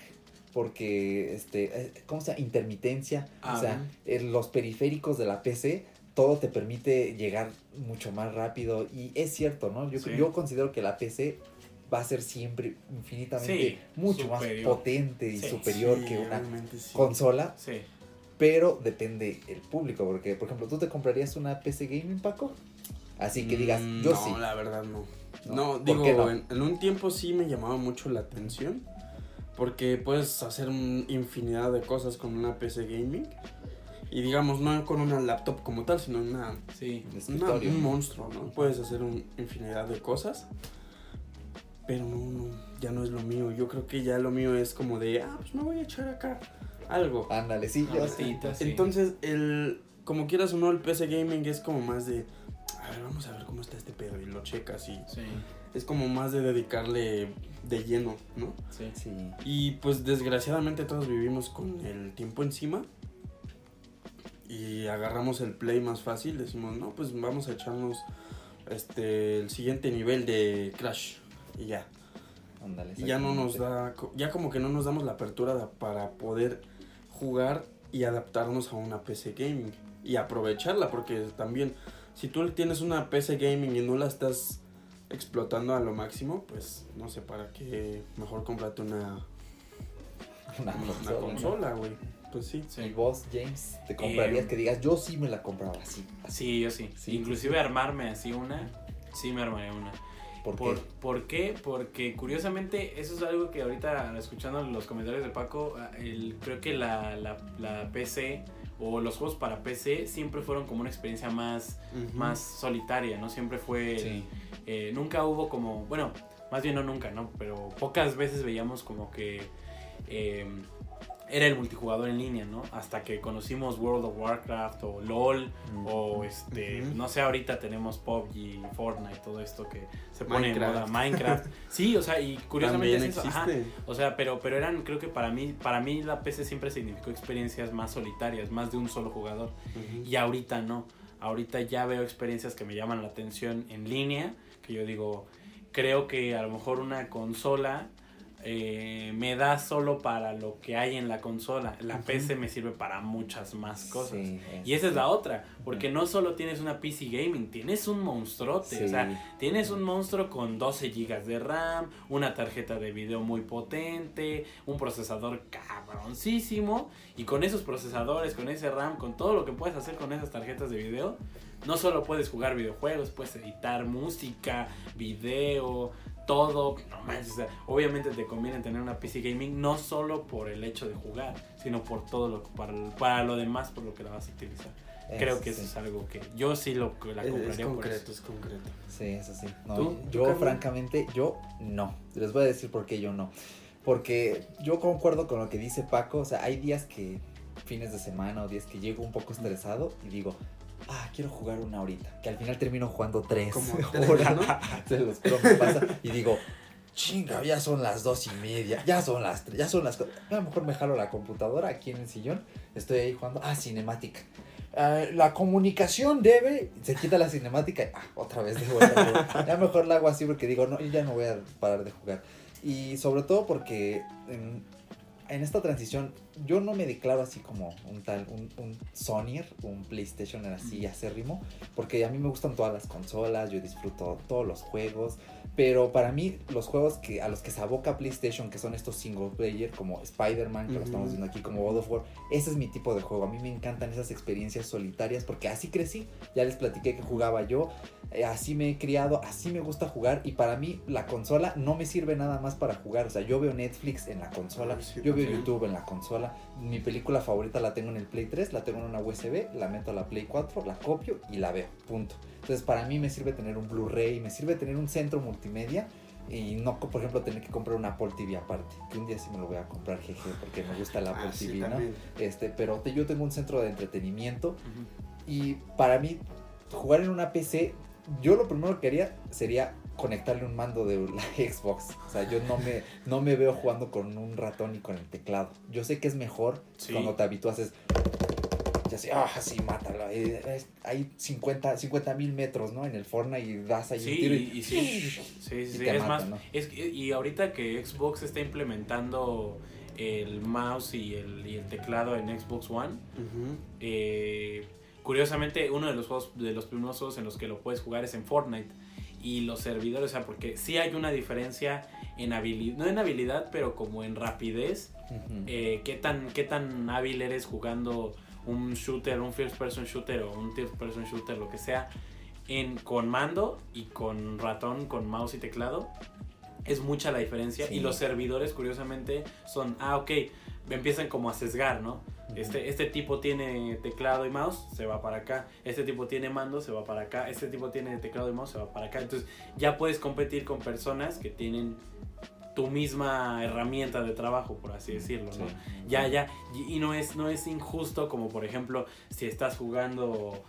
porque, este, eh, ¿cómo se llama? Intermitencia. Ah, o sea, los periféricos de la PC, todo te permite llegar mucho más rápido. Y es cierto, ¿no? Yo, Sí. yo considero que la PC va a ser siempre infinitamente Sí, mucho superior. más potente y Sí, superior Sí, que una consola Sí. pero depende el público, porque por ejemplo, ¿tú te comprarías una PC gaming, Paco? Así que digas, Mm, yo no, sí. la verdad no. ¿No? No, ¿Por digo, no? En, en un tiempo sí me llamaba mucho la atención. Porque puedes hacer un- infinidad de cosas con una PC gaming. Y digamos, no con una laptop como tal, sino una, Sí. De una- un monstruo, ¿no? Puedes hacer un infinidad de cosas. Pero no, no, ya no es lo mío. Yo creo que ya lo mío es como de, ah, pues me voy a echar acá algo. Ándale, sí, Una yo sí. retita, sí. Entonces, el, como quieras o no, el PC gaming es como más de, a ver, vamos a ver cómo está este pedo y lo checas y Sí. es como más de dedicarle de lleno, ¿no? Sí. Sí. Y pues desgraciadamente todos vivimos con el tiempo encima y agarramos el play más fácil, decimos, no, pues vamos a echarnos este el siguiente nivel de Crash y ya. Ándale. Y ya no nos da, ya como que no nos damos la apertura para poder jugar y adaptarnos a una PC gaming y aprovecharla, porque también si tú tienes una PC gaming y no la estás explotando a lo máximo, pues no sé para qué, mejor cómprate una, Una una consola. güey. Pues sí. ¿Y Sí. vos, James, te comprarías Eh, que digas, yo sí me la compraba así? Sí, yo sí. Sí, Inclusive armarme así una, sí me armaría una. ¿Por ¿Por, qué? ¿Por qué? Porque curiosamente eso es algo que ahorita escuchando los comentarios de Paco, ah, el, creo que la, la, la PC o los juegos para PC siempre fueron como una experiencia más, más solitaria, ¿no? Siempre fue... Sí. eh, nunca hubo como, bueno, más bien no nunca, ¿no? Pero pocas veces veíamos como que eh, era el multijugador en línea, ¿no? Hasta que conocimos World of Warcraft o LOL Mm. o este, no sé, ahorita tenemos PUBG, Fortnite, todo esto que se pone Minecraft. en moda, Minecraft. (laughs) Sí, o sea, y curiosamente es eso, ajá. existe. O sea, pero, pero eran, creo que para mí, para mí la PC siempre significó experiencias más solitarias, más de un solo jugador. Y ahorita no. Ahorita ya veo experiencias que me llaman la atención en línea. Que yo digo, creo que a lo mejor una consola eh, me da solo para lo que hay en la consola. La. PC me sirve para muchas más cosas. Sí, Y esa es la otra, porque no solo tienes una PC gaming, tienes un monstruote. Sí. O sea, tienes un monstruo con 12 GB de RAM, una tarjeta de video muy potente, un procesador cabroncísimo. Y con esos procesadores, con ese RAM, con todo lo que puedes hacer con esas tarjetas de video, no solo puedes jugar videojuegos, puedes editar música, video, todo. No manches, o sea, obviamente te conviene tener una PC gaming no solo por el hecho de jugar, sino por todo lo para, para lo demás por lo que la vas a utilizar. Creo que eso es algo que yo sí lo la Es, es compraría por concreto, eso. es concreto. Sí, eso sí. No, ¿Tú? ¿Tú, Yo, francamente, yo no. Les voy a decir por qué yo no. Porque yo concuerdo con lo que dice Paco. O sea, hay días que, fines de semana o días que llego un poco estresado y digo, ah, quiero jugar una horita. Que al final termino jugando tres (laughs) horas. ¿no? (laughs) Se los juro, me pasa. Y digo, chinga, ya son las dos y media. Ya son las tres, ya son las cuatro. A lo mejor me jalo la computadora aquí en el sillón. Estoy ahí jugando. Ah, cinemática. Ah, la comunicación debe. Se quita la cinemática. y, Ah, otra vez de vuelta. (laughs) Ya mejor la hago así porque digo, no, ya no voy a parar de jugar. Y sobre todo porque en, en esta transición yo no me declaro así como un tal, un, un Sonyer, un PlayStation así acérrimo, porque a mí me gustan todas las consolas, yo disfruto todos los juegos, pero para mí los juegos que a los que se aboca PlayStation, que son estos single player, como Spider-Man, que lo estamos viendo aquí, como God of War, ese es mi tipo de juego. A mí me encantan esas experiencias solitarias porque así crecí. Ya les platiqué que jugaba yo eh, así me he criado, así me gusta jugar y para mí la consola no me sirve nada más para jugar, o sea, yo veo Netflix en la consola, sí, yo veo sí. YouTube en la consola, mi película favorita la tengo en el Play 3, la tengo en una USB, la meto a la Play 4, la copio y la veo, punto. Entonces para mí me sirve tener un Blu-ray, me sirve tener un centro multimedia y no, por ejemplo, tener que comprar un Apple TV aparte, que un día sí me lo voy a comprar, jeje, porque me gusta Apple Ah, sí, TV, ¿no? Este, pero te- yo tengo un centro de entretenimiento y para mí, jugar en una PC, yo lo primero que haría sería conectarle un mando de la (laughs) Xbox. O sea, yo no me, no me veo jugando con un ratón y con el teclado. Yo sé que es mejor Sí. cuando te habitúas es... Ya sé, ah, sí, mátalo. eh, es- Hay 50 mil metros, ¿no? En el Fortnite y das ahí Sí, un tiro y, y sí, sí, sí, y sí, te es mata, más, ¿no? es y ahorita que Xbox está implementando el mouse y el, y el teclado en Xbox One, eh, curiosamente uno de los juegos, de los primeros juegos en los que lo puedes jugar es en Fortnite y los servidores, o sea, porque sí hay una diferencia en habilidad, no en habilidad, pero como en rapidez, eh, qué tan qué tan hábil eres jugando un shooter, un first person shooter o un third person shooter, lo que sea, en con mando y con ratón, con mouse y teclado. Es mucha la diferencia Sí. y los servidores curiosamente son, ah, ok, empiezan como a sesgar, ¿no? Este, este tipo tiene teclado y mouse, se va para acá. Este tipo tiene mando, se va para acá. Este tipo tiene teclado y mouse, se va para acá. Entonces ya puedes competir con personas que tienen tu misma herramienta de trabajo, por así decirlo, ¿no? Sí. Ya, ya. Y, y no es, no es injusto como por ejemplo si estás jugando,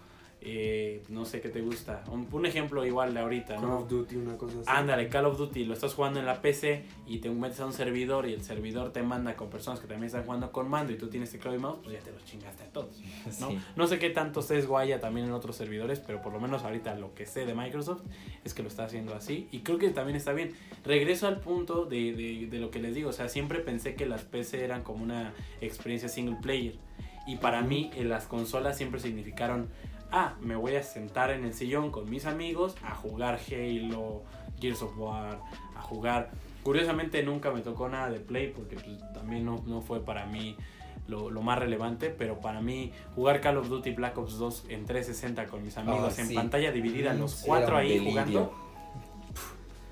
eh, no sé qué te gusta. Un, un ejemplo igual de ahorita, Call ¿no? of Duty, una cosa así. Ándale, Call of Duty, lo estás jugando en la PC y te metes a un servidor y el servidor te manda con personas que también están jugando con mando y tú tienes teclado y mouse, pues ya te los chingaste a todos. (laughs) ¿no? Sí. no sé qué tanto sesgo haya también en otros servidores, pero por lo menos ahorita lo que sé de Microsoft es que lo está haciendo así y creo que también está bien. Regreso al punto de, de- de lo que les digo, o sea, siempre pensé que las PC eran como una experiencia single player y para mí eh, las consolas siempre significaron, ah, me voy a sentar en el sillón con mis amigos a jugar Halo, Gears of War, a jugar... Curiosamente nunca me tocó nada de Play porque pues, también no, no fue para mí lo, lo más relevante, pero para mí jugar Call of Duty Black Ops 2 en 360 con mis amigos en sí. pantalla dividida, los sí, cuatro ahí delirio. jugando.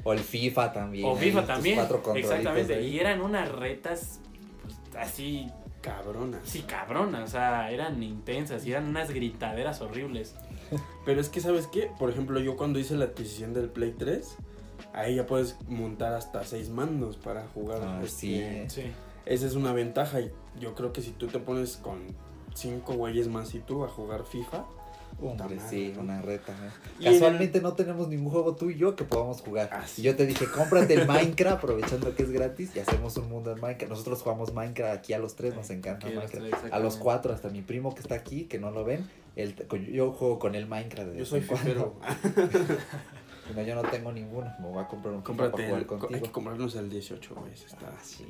O el FIFA también. O FIFA también. Exactamente. Y eran unas retas pues, así, Cabronas. sí, cabronas. O sea, eran intensas y eran unas gritaderas horribles. (laughs) Pero es que, ¿sabes qué? Por ejemplo, yo cuando hice la adquisición del Play 3, ahí ya puedes montar hasta seis mandos para jugar. Ah, este, sí. Sí. Esa es una ventaja y yo creo que si tú te pones con cinco güeyes más y tú a jugar FIFA, Hombre, sí, una reta. ¿eh? Casualmente no tenemos ningún juego tú y yo que podamos jugar. Ah, sí. Y yo te dije, cómprate el (laughs) Minecraft aprovechando que es gratis y hacemos un mundo en Minecraft. Nosotros jugamos Minecraft aquí a los tres, nos encanta Aquí a los Minecraft. A los cuatro, hasta mi primo que está aquí, que no lo ven, él, yo juego con el Minecraft. de yo soy en (laughs) cuando. fifero. No, yo no tengo ninguno, me voy a comprar un FIFA Cómprate, para jugar el- hay contigo. que comprarnos el 18, güey. Está Ah, sí.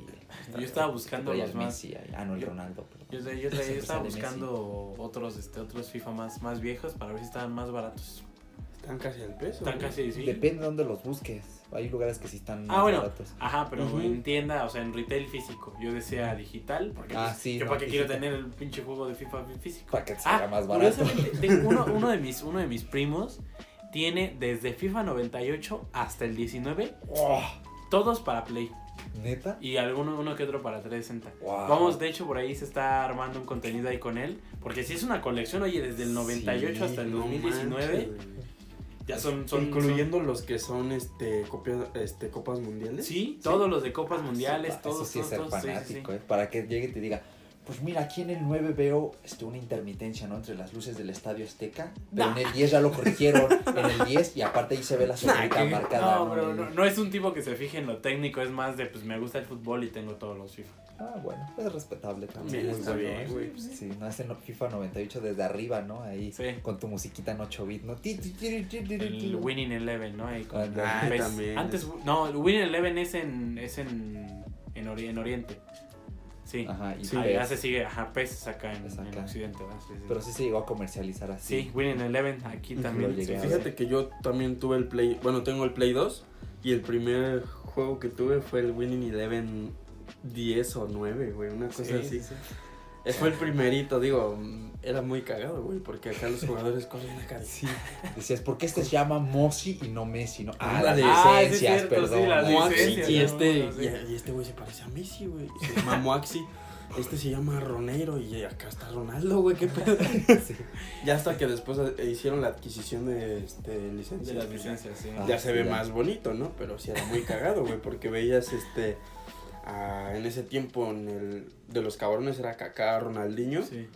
Yo estaba buscando los más. Messi. Ah, no, el Yo- Ronaldo. perdón. Yo, yo, yo- estaba sale Messi. buscando otros, este, otros FIFA más, más viejos para ver si estaban más baratos. Están casi al peso. Están casi, sí. Depende de dónde los busques. Hay lugares que sí están Ah, más bueno. baratos. Ajá, pero Ujú. en tienda, o sea, en retail físico. Yo decía digital, porque Ah, pues, sí, yo no, para qué quiero tener el pinche juego de FIFA físico. Para que te Ah, más barato. curiosamente, tengo uno, uno, de mis, uno de mis primos tiene desde FIFA 98 hasta el 19, Oh, todos para Play. ¿Neta? Y alguno uno que otro para 360. Wow. Vamos, de hecho, por ahí se está armando un contenido ahí con él. Porque si es una colección, oye, desde el 98 Sí, hasta el No 2019, manches, güey. ya son, son Incluyendo los que son este, copia- este copas mundiales. sí, todos los de Copas Ah, Mundiales, sí, todos, Eso sí es todos, ser todos, sí, sí, fanático, sí. ¿eh? Para que llegue y te diga, pues mira, aquí en el 9 veo este, una intermitencia, ¿no? Entre las luces del Estadio Azteca. Pero en el 10 ya lo corrigieron. en el 10 y aparte ahí se ve la sombrita ¿qué? marcada. No, En no, no es un tipo que se fije en lo técnico, es más de, pues me gusta el fútbol y tengo todos los FIFA. Ah, bueno, es respetable también. Sí, está bien, güey. Sí, no hacen FIFA 98 desde arriba, ¿no? Ahí Sí. con tu musiquita en 8 bits, ¿no? El. Winning Eleven, ¿no? Ahí con Ah, también. Antes, no, el Winning Eleven es en, es en, en, Ori- en Oriente. Sí. Ajá, y Sí, ya PES. se sigue, ajá, PES es acá en, Es en. Occidente, ¿verdad? Sí, sí. Pero sí se llegó a comercializar así. Sí, Winning Eleven aquí también. Fíjate que yo también tuve el Play, bueno, tengo el Play 2 y el primer juego que tuve fue el Winning Eleven 10 o 9, güey, una cosa Sí, así. Sí, sí. Ese fue el primerito, digo, mm, era muy cagado, güey, porque acá los jugadores corren acá. de- Sí. Decías, ¿por qué este se llama Moshi y no Messi? No? Ah, las Ah, sí, licencias, sí, perdón. las Moaxi, licencias, y ¿no? este, Sí. y, y este güey se parece a Messi, güey. Se llama Moaxi. Este se llama Ronero y acá está Ronaldo, güey, qué pedo. (laughs) Sí. Ya hasta que después eh, hicieron la adquisición de este, De licencias. las pues ya- licencias, sí. Ah, ya se sí, ve ya. más bonito, ¿no? Pero sí era muy cagado, güey, porque veías este a- en ese tiempo en el de los cabrones era Kaká, Ronaldinho, Sí.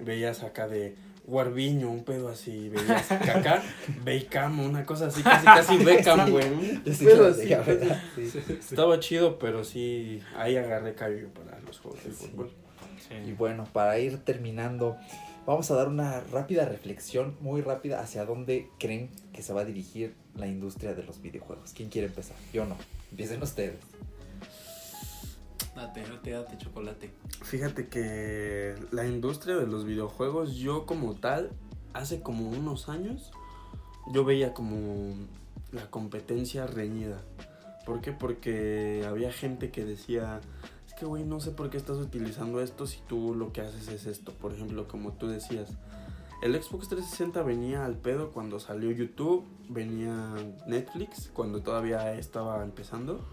veías acá de Guarviño, un pedo así, veías Kaká, (laughs) Beckham, una cosa así, casi casi (laughs) Beckham, güey. sí sí. Estaba chido, pero sí, ahí agarré cambio para los juegos de Sí. fútbol. Sí. Y bueno, para ir terminando, vamos a dar una rápida reflexión, muy rápida, hacia dónde creen que se va a dirigir la industria de los videojuegos. ¿Quién quiere empezar? Yo no. Empiecen ustedes. Date, date, date chocolate. Fíjate que la industria de los videojuegos, yo como tal, hace como unos años, yo veía como la competencia reñida. ¿Por qué? Porque había gente que decía, es que güey, no sé por qué estás utilizando esto si tú lo que haces es esto. Por ejemplo, como tú decías, el Xbox 360 venía al pedo cuando salió YouTube, venía Netflix, cuando todavía estaba empezando.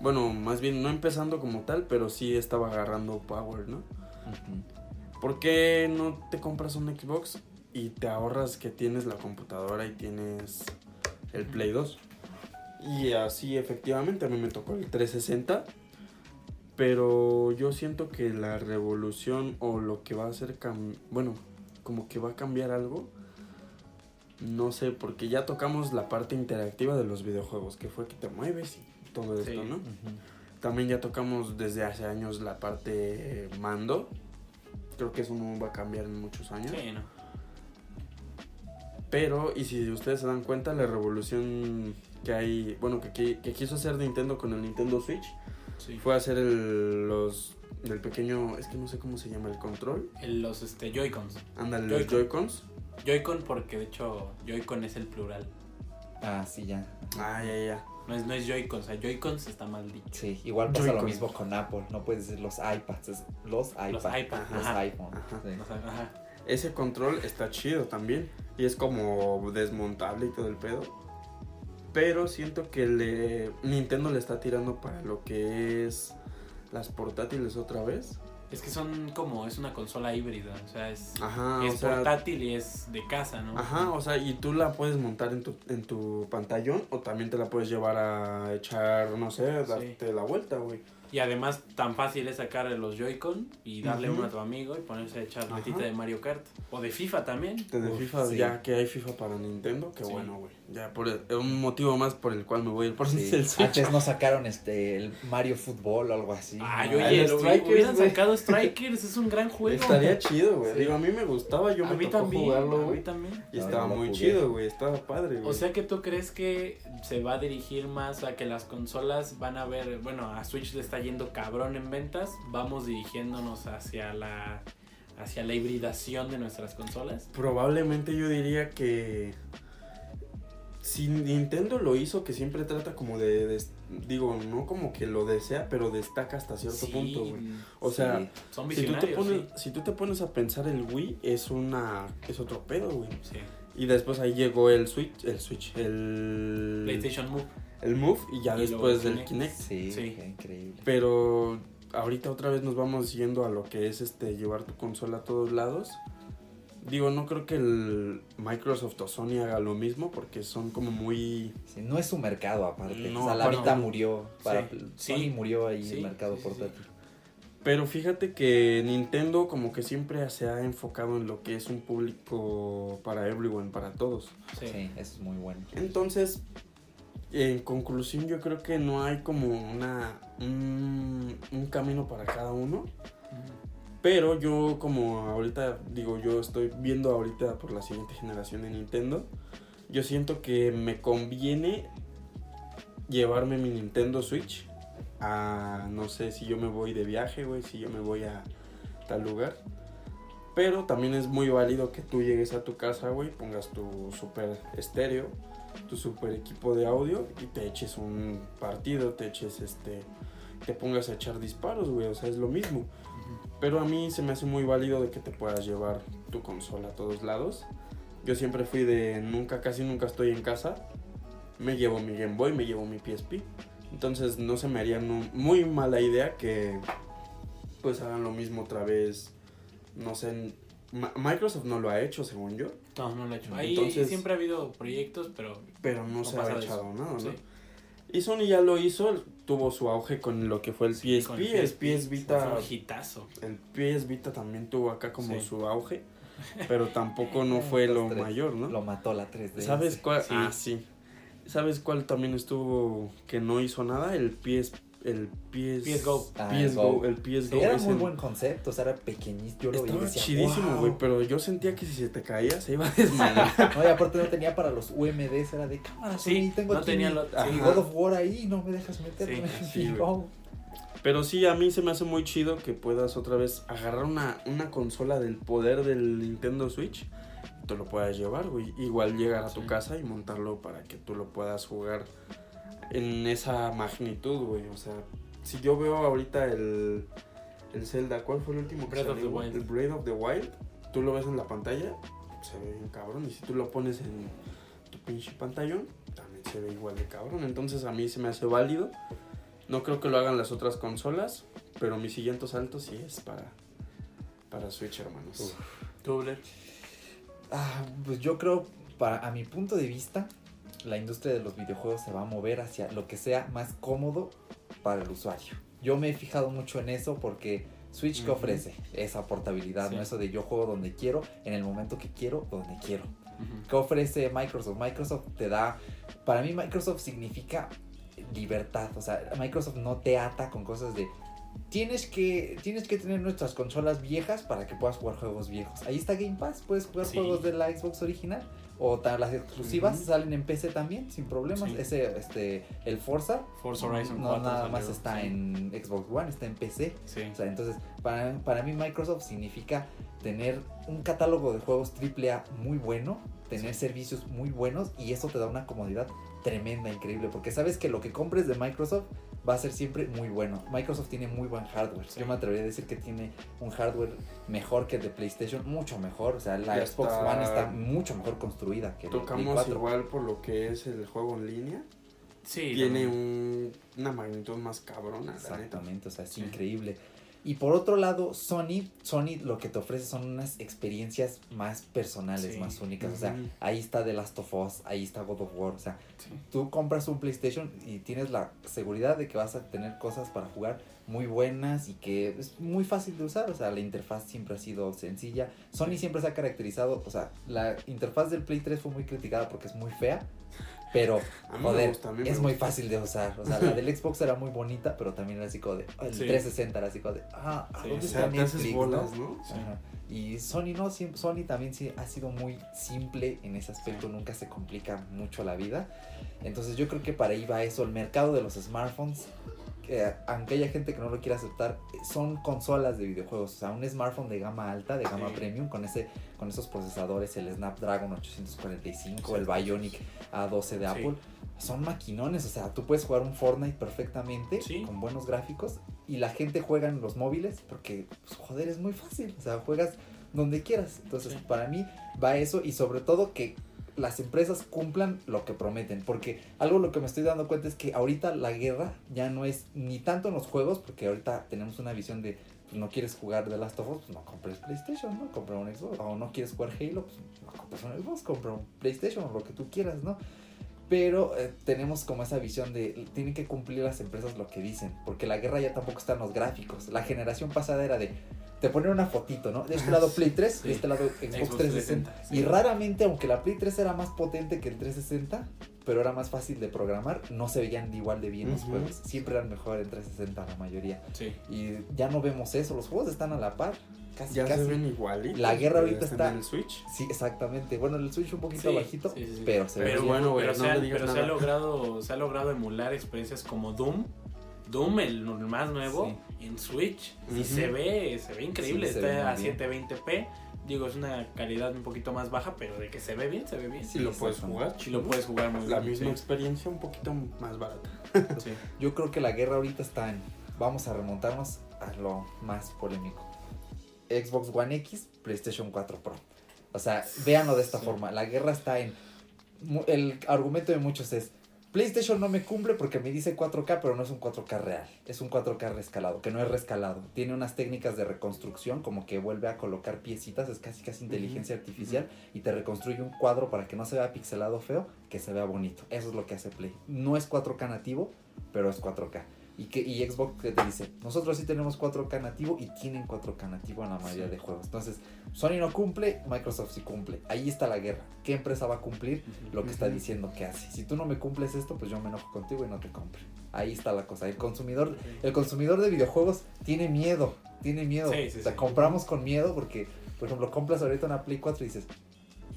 Bueno, más bien no empezando como tal, pero sí estaba agarrando power, ¿no? Ujú. ¿Por qué no te compras un Xbox y te ahorras que tienes la computadora y tienes el Play 2? Y así efectivamente a mí me tocó el 360, pero yo siento que la revolución o lo que va a hacer, bueno, como que va a cambiar algo, no sé, porque ya tocamos la parte interactiva de los videojuegos, que fue que te mueves y todo Sí. esto, ¿no? Ujú. También ya tocamos desde hace años la parte eh, mando. Creo que eso no va a cambiar en muchos años. Sí, no. Pero, y si ustedes se dan cuenta, la revolución que hay, bueno, que, que, que quiso hacer Nintendo con el Nintendo Switch Sí. fue hacer el, los, del pequeño, es que no sé cómo se llama el control. El- los este, Joy-Cons. Ándale, los Joy-Con. Joy-Cons. Joy-Con porque de hecho Joy-Con es el plural. Ah, sí, ya. Ah, ya, ya. No es, no es Joy-Con, o sea, Joy-Cons está mal dicho. Sí, igual pasa lo mismo con Apple. No puedes decir los iPads, es los iPads. Los iPads, Los ajá. iPhone. Ajá. sí. O sea, ajá. Ese control está chido también. Y es como desmontable y todo el pedo. Pero siento que le Nintendo le está tirando para lo que es las portátiles otra vez. Es que son como, es una consola híbrida, o sea, es, Ajá, es o sea, portátil y es de casa, ¿no? Ajá, o sea, y tú la puedes montar en tu, en tu pantallón o también te la puedes llevar a echar, no sé, darte la vuelta, güey. Y además tan fácil es sacar los Joy-Con y darle Ujú. uno a tu amigo y ponerse a echar Ajá. retita de Mario Kart. O de FIFA también. De FIFA, sí. ya que hay FIFA para Nintendo, qué Sí. bueno, güey. Ya por el- un motivo más por el cual me voy a ir por Sí. el Switch. Antes no (laughs) sacaron este el Mario Fútbol o algo así. Ay, ¿no? oye, los lo- Strikers, hubieran sacado (laughs) Strikers, es un gran juego. Estaría chido, güey. Sí. Digo, a mí me gustaba, yo a me mí tocó también, jugarlo, a mí güey. también. Y No, estaba yo muy jugué. chido, güey. Estaba padre, güey. O sea que tú crees que se va a dirigir más a que las consolas van a ver, bueno, a Switch le está yendo cabrón en ventas, vamos dirigiéndonos hacia la hacia la hibridación de nuestras consolas. Probablemente yo diría que si Nintendo lo hizo, que siempre trata como de, de- digo, no como que lo desea, pero destaca hasta cierto Sí, punto, güey. O sea, son si tú, te pones, sí. si tú te pones a pensar el Wii es una es otro pedo, güey. Sí. Y después ahí llegó el Switch, el Switch, el PlayStation Move. el Move y ya Y después el del Kinect. Kinect. Sí, Sí. qué increíble. Pero ahorita otra vez nos vamos yendo a lo que es este llevar tu consola a todos lados. Digo, no creo que el Microsoft o Sony haga lo mismo porque son como muy Sí, no es su mercado aparte. No, o sea, la murió. Para, Sí, Sony sí. murió ahí Sí, el mercado sí, sí, sí. portátil. Pero fíjate que Nintendo como que siempre se ha enfocado en lo que es un público para everyone, para todos. Sí. Sí, eso es muy bueno. Entonces, en conclusión, yo creo que no hay como una un, un camino para cada uno. Pero yo como ahorita digo, yo estoy viendo ahorita por la siguiente generación de Nintendo, yo siento que me conviene llevarme mi Nintendo Switch a no sé si yo me voy de viaje, güey, si yo me voy a tal lugar. Pero también es muy válido que tú llegues a tu casa, güey, pongas tu super estéreo, tu super equipo de audio y te eches un partido, te eches este, te pongas a echar disparos, güey, o sea, es lo mismo. Pero a mí se me hace muy válido de que te puedas llevar tu consola a todos lados. Yo siempre fui de nunca, casi nunca estoy en casa. Me llevo mi Game Boy, me llevo mi PSP. Entonces no se me haría muy mala idea que pues hagan lo mismo otra vez. No sé, Microsoft no lo ha hecho según yo, No, no lo he hecho. Ahí Entonces- siempre ha habido proyectos, pero pero no, No se ha echado eso. nada, ¿no? sí. Y Sony ya lo hizo, tuvo su auge con lo que fue el Sí, PSP, con el PS Vita Fue un hitazo. El PS Vita también tuvo acá como Sí. su auge, (laughs) pero tampoco no fue lo mayor, ¿no? Lo mató la 3D. ¿Sabes cuál? Sí. Ah, sí. ¿Sabes cuál también estuvo que no hizo nada? El PS el PS PS Go. Ah, PS Go, el PS Go. Era muy buen concepto, o sea, era pequeñito. Yo lo Estaba decía, chidísimo, "Wow". güey, pero yo sentía que si se te caía se iba a desmayar. (laughs) No, y aparte no tenía para los UMDs, era de cámara. Sí, tengo no aquí tenía mi- lo- sí. God of War ahí, no me dejas meterme. Sí, sí, pero sí, a mí se me hace muy chido que puedas otra vez agarrar una, una consola del poder del Nintendo Switch y te lo puedas llevar, güey. Igual llegar a tu Sí. casa y montarlo para que tú lo puedas jugar en esa magnitud, güey. O sea, si yo veo ahorita el, el Zelda, ¿cuál fue el último que Breath of salió? the Wild. El Breath of the Wild, tú lo ves en la pantalla, se ve bien cabrón. Y si tú lo pones en tu pinche pantallón, también se ve igual de cabrón. Entonces a mí se me hace válido. No creo que lo hagan las otras consolas, pero mi siguiente salto sí es para, para Switch, hermanos. Uf. Tú, Blair. Ah, pues yo creo, para, a mi punto de vista, la industria de los videojuegos se va a mover hacia lo que sea más cómodo para el usuario. Yo me he fijado mucho en eso porque Switch que ofrece esa portabilidad, Sí. ¿no? Eso de yo juego donde quiero, en el momento que quiero, donde quiero. Ujú. ¿Qué ofrece Microsoft? Microsoft te da, para mí Microsoft significa libertad, o sea, Microsoft no te ata con cosas de tienes que tienes que tener nuestras consolas viejas para que puedas jugar juegos viejos. Ahí está Game Pass, puedes jugar Sí. juegos de la Xbox original o las exclusivas salen en PC también sin problemas. Sí. Ese este el Forza Forza Horizon no 4 nada salió, más está sí. en Xbox One, está en PC. Sí. O sea, entonces, para, para mí Microsoft significa tener un catálogo de juegos AAA muy bueno, tener servicios muy buenos y eso te da una comodidad tremenda, increíble, porque sabes que lo que compres de Microsoft va a ser siempre muy bueno. Microsoft tiene muy buen hardware. Sí. Yo me atrevería a decir que tiene un hardware mejor que el de PlayStation, mucho mejor. O sea, la Xbox One está mucho mejor construida que el de Play Tocamos 4. igual por lo que es el juego en línea. Sí, Tiene un, una magnitud más cabrona, la neta. Exactamente, o sea, es Sí. increíble. Y por otro lado, Sony, Sony lo que te ofrece son unas experiencias más personales, Sí. más únicas. O sea, ahí está The Last of Us, ahí está God of War. O sea, Sí. tú compras un PlayStation y tienes la seguridad de que vas a tener cosas para jugar muy buenas y que es muy fácil de usar. O sea, la interfaz siempre ha sido sencilla. Sony siempre se ha caracterizado, o sea, la interfaz del Play 3 fue muy criticada porque es muy fea. Pero, joder, gusta, es muy fácil de usar. O sea, la del Xbox era muy bonita, pero también era así como de. El Sí. 360 era así como de. Ah, ¿a Sí, dónde O está sea, Netflix? bolas, no? ¿no? Sí. Ajá. Y Sony no, Sony también sí ha sido muy simple en ese aspecto, nunca se complica mucho la vida. Entonces yo creo que para ahí va eso, el mercado de los smartphones, eh, aunque haya gente que no lo quiera aceptar, son consolas de videojuegos, o sea, un smartphone de gama alta, de gama Sí. premium, con ese con esos procesadores, el Snapdragon 845, el. Bionic A12 de Sí. Apple, son maquinones, o sea, tú puedes jugar un Fortnite perfectamente Sí. con buenos gráficos y la gente juega en los móviles porque, pues, joder, es muy fácil, o sea, juegas donde quieras. Entonces, para mí va eso y sobre todo que las empresas cumplan lo que prometen, porque algo lo que me estoy dando cuenta es que ahorita la guerra ya no es ni tanto en los juegos, porque ahorita tenemos una visión de pues, no quieres jugar The Last of Us, pues no compres PlayStation, ¿no? Compra un Xbox, o no quieres jugar Halo, pues no compres un Xbox, compra un PlayStation o lo que tú quieras, ¿no? Pero eh, tenemos como esa visión de tienen que cumplir las empresas lo que dicen, porque la guerra ya tampoco está en los gráficos. La generación pasada era de te ponen una fotito, ¿no? De este lado Play 3, Sí. de este lado Xbox, Xbox 360. 360, Y raramente, aunque la Play 3 era más potente que el 360, pero era más fácil de programar, no se veían igual de bien los juegos. Siempre eran mejor en 360 la mayoría. Sí. Y ya no vemos eso, los juegos están a la par. Casi, Ya casi. se ven igualitos. La guerra ahorita está- en el Switch. Sí, exactamente. Bueno, el Switch un poquito Sí, bajito, sí, sí, sí. pero se ve Pero bien. bueno, güey, pero no se pero se ha logrado, se ha logrado emular experiencias como Doom. Doom, el más nuevo, en Switch. Y se ve, se ve increíble. Sí, se ve Está a bien. 720p. Digo, es una calidad un poquito más baja, pero de que se ve bien, se ve bien. Si lo puedes jugar. Y lo puedes jugar muy La bien. misma sí. experiencia, un poquito más barata. (laughs) Sí. Yo creo que la guerra ahorita está en. Vamos a remontarnos a lo más polémico. Xbox One X, PlayStation 4 Pro. O sea, véanlo de esta Sí. forma. La guerra está en... El argumento de muchos es, PlayStation no me cumple porque me dice 4K, pero no es un 4K real. Es un 4K rescalado, que no es rescalado. Tiene unas técnicas de reconstrucción, como que vuelve a colocar piecitas, es casi casi inteligencia artificial, y te reconstruye un cuadro para que no se vea pixelado feo, que se vea bonito. Eso es lo que hace Play. No es 4K nativo, pero es 4K. Y, que, y Xbox que te dice, nosotros sí tenemos 4K nativo y tienen 4K nativo en la mayoría Sí. de juegos. Entonces, Sony no cumple, Microsoft sí cumple. Ahí está la guerra. ¿Qué empresa va a cumplir lo que está diciendo que hace? Si tú no me cumples esto, pues yo me enojo contigo y no te compro. Ahí está la cosa. El consumidor, el consumidor de videojuegos tiene miedo. Tiene miedo. Sí, sí, o sea, compramos con miedo porque, por ejemplo, compras ahorita una Play 4 y dices,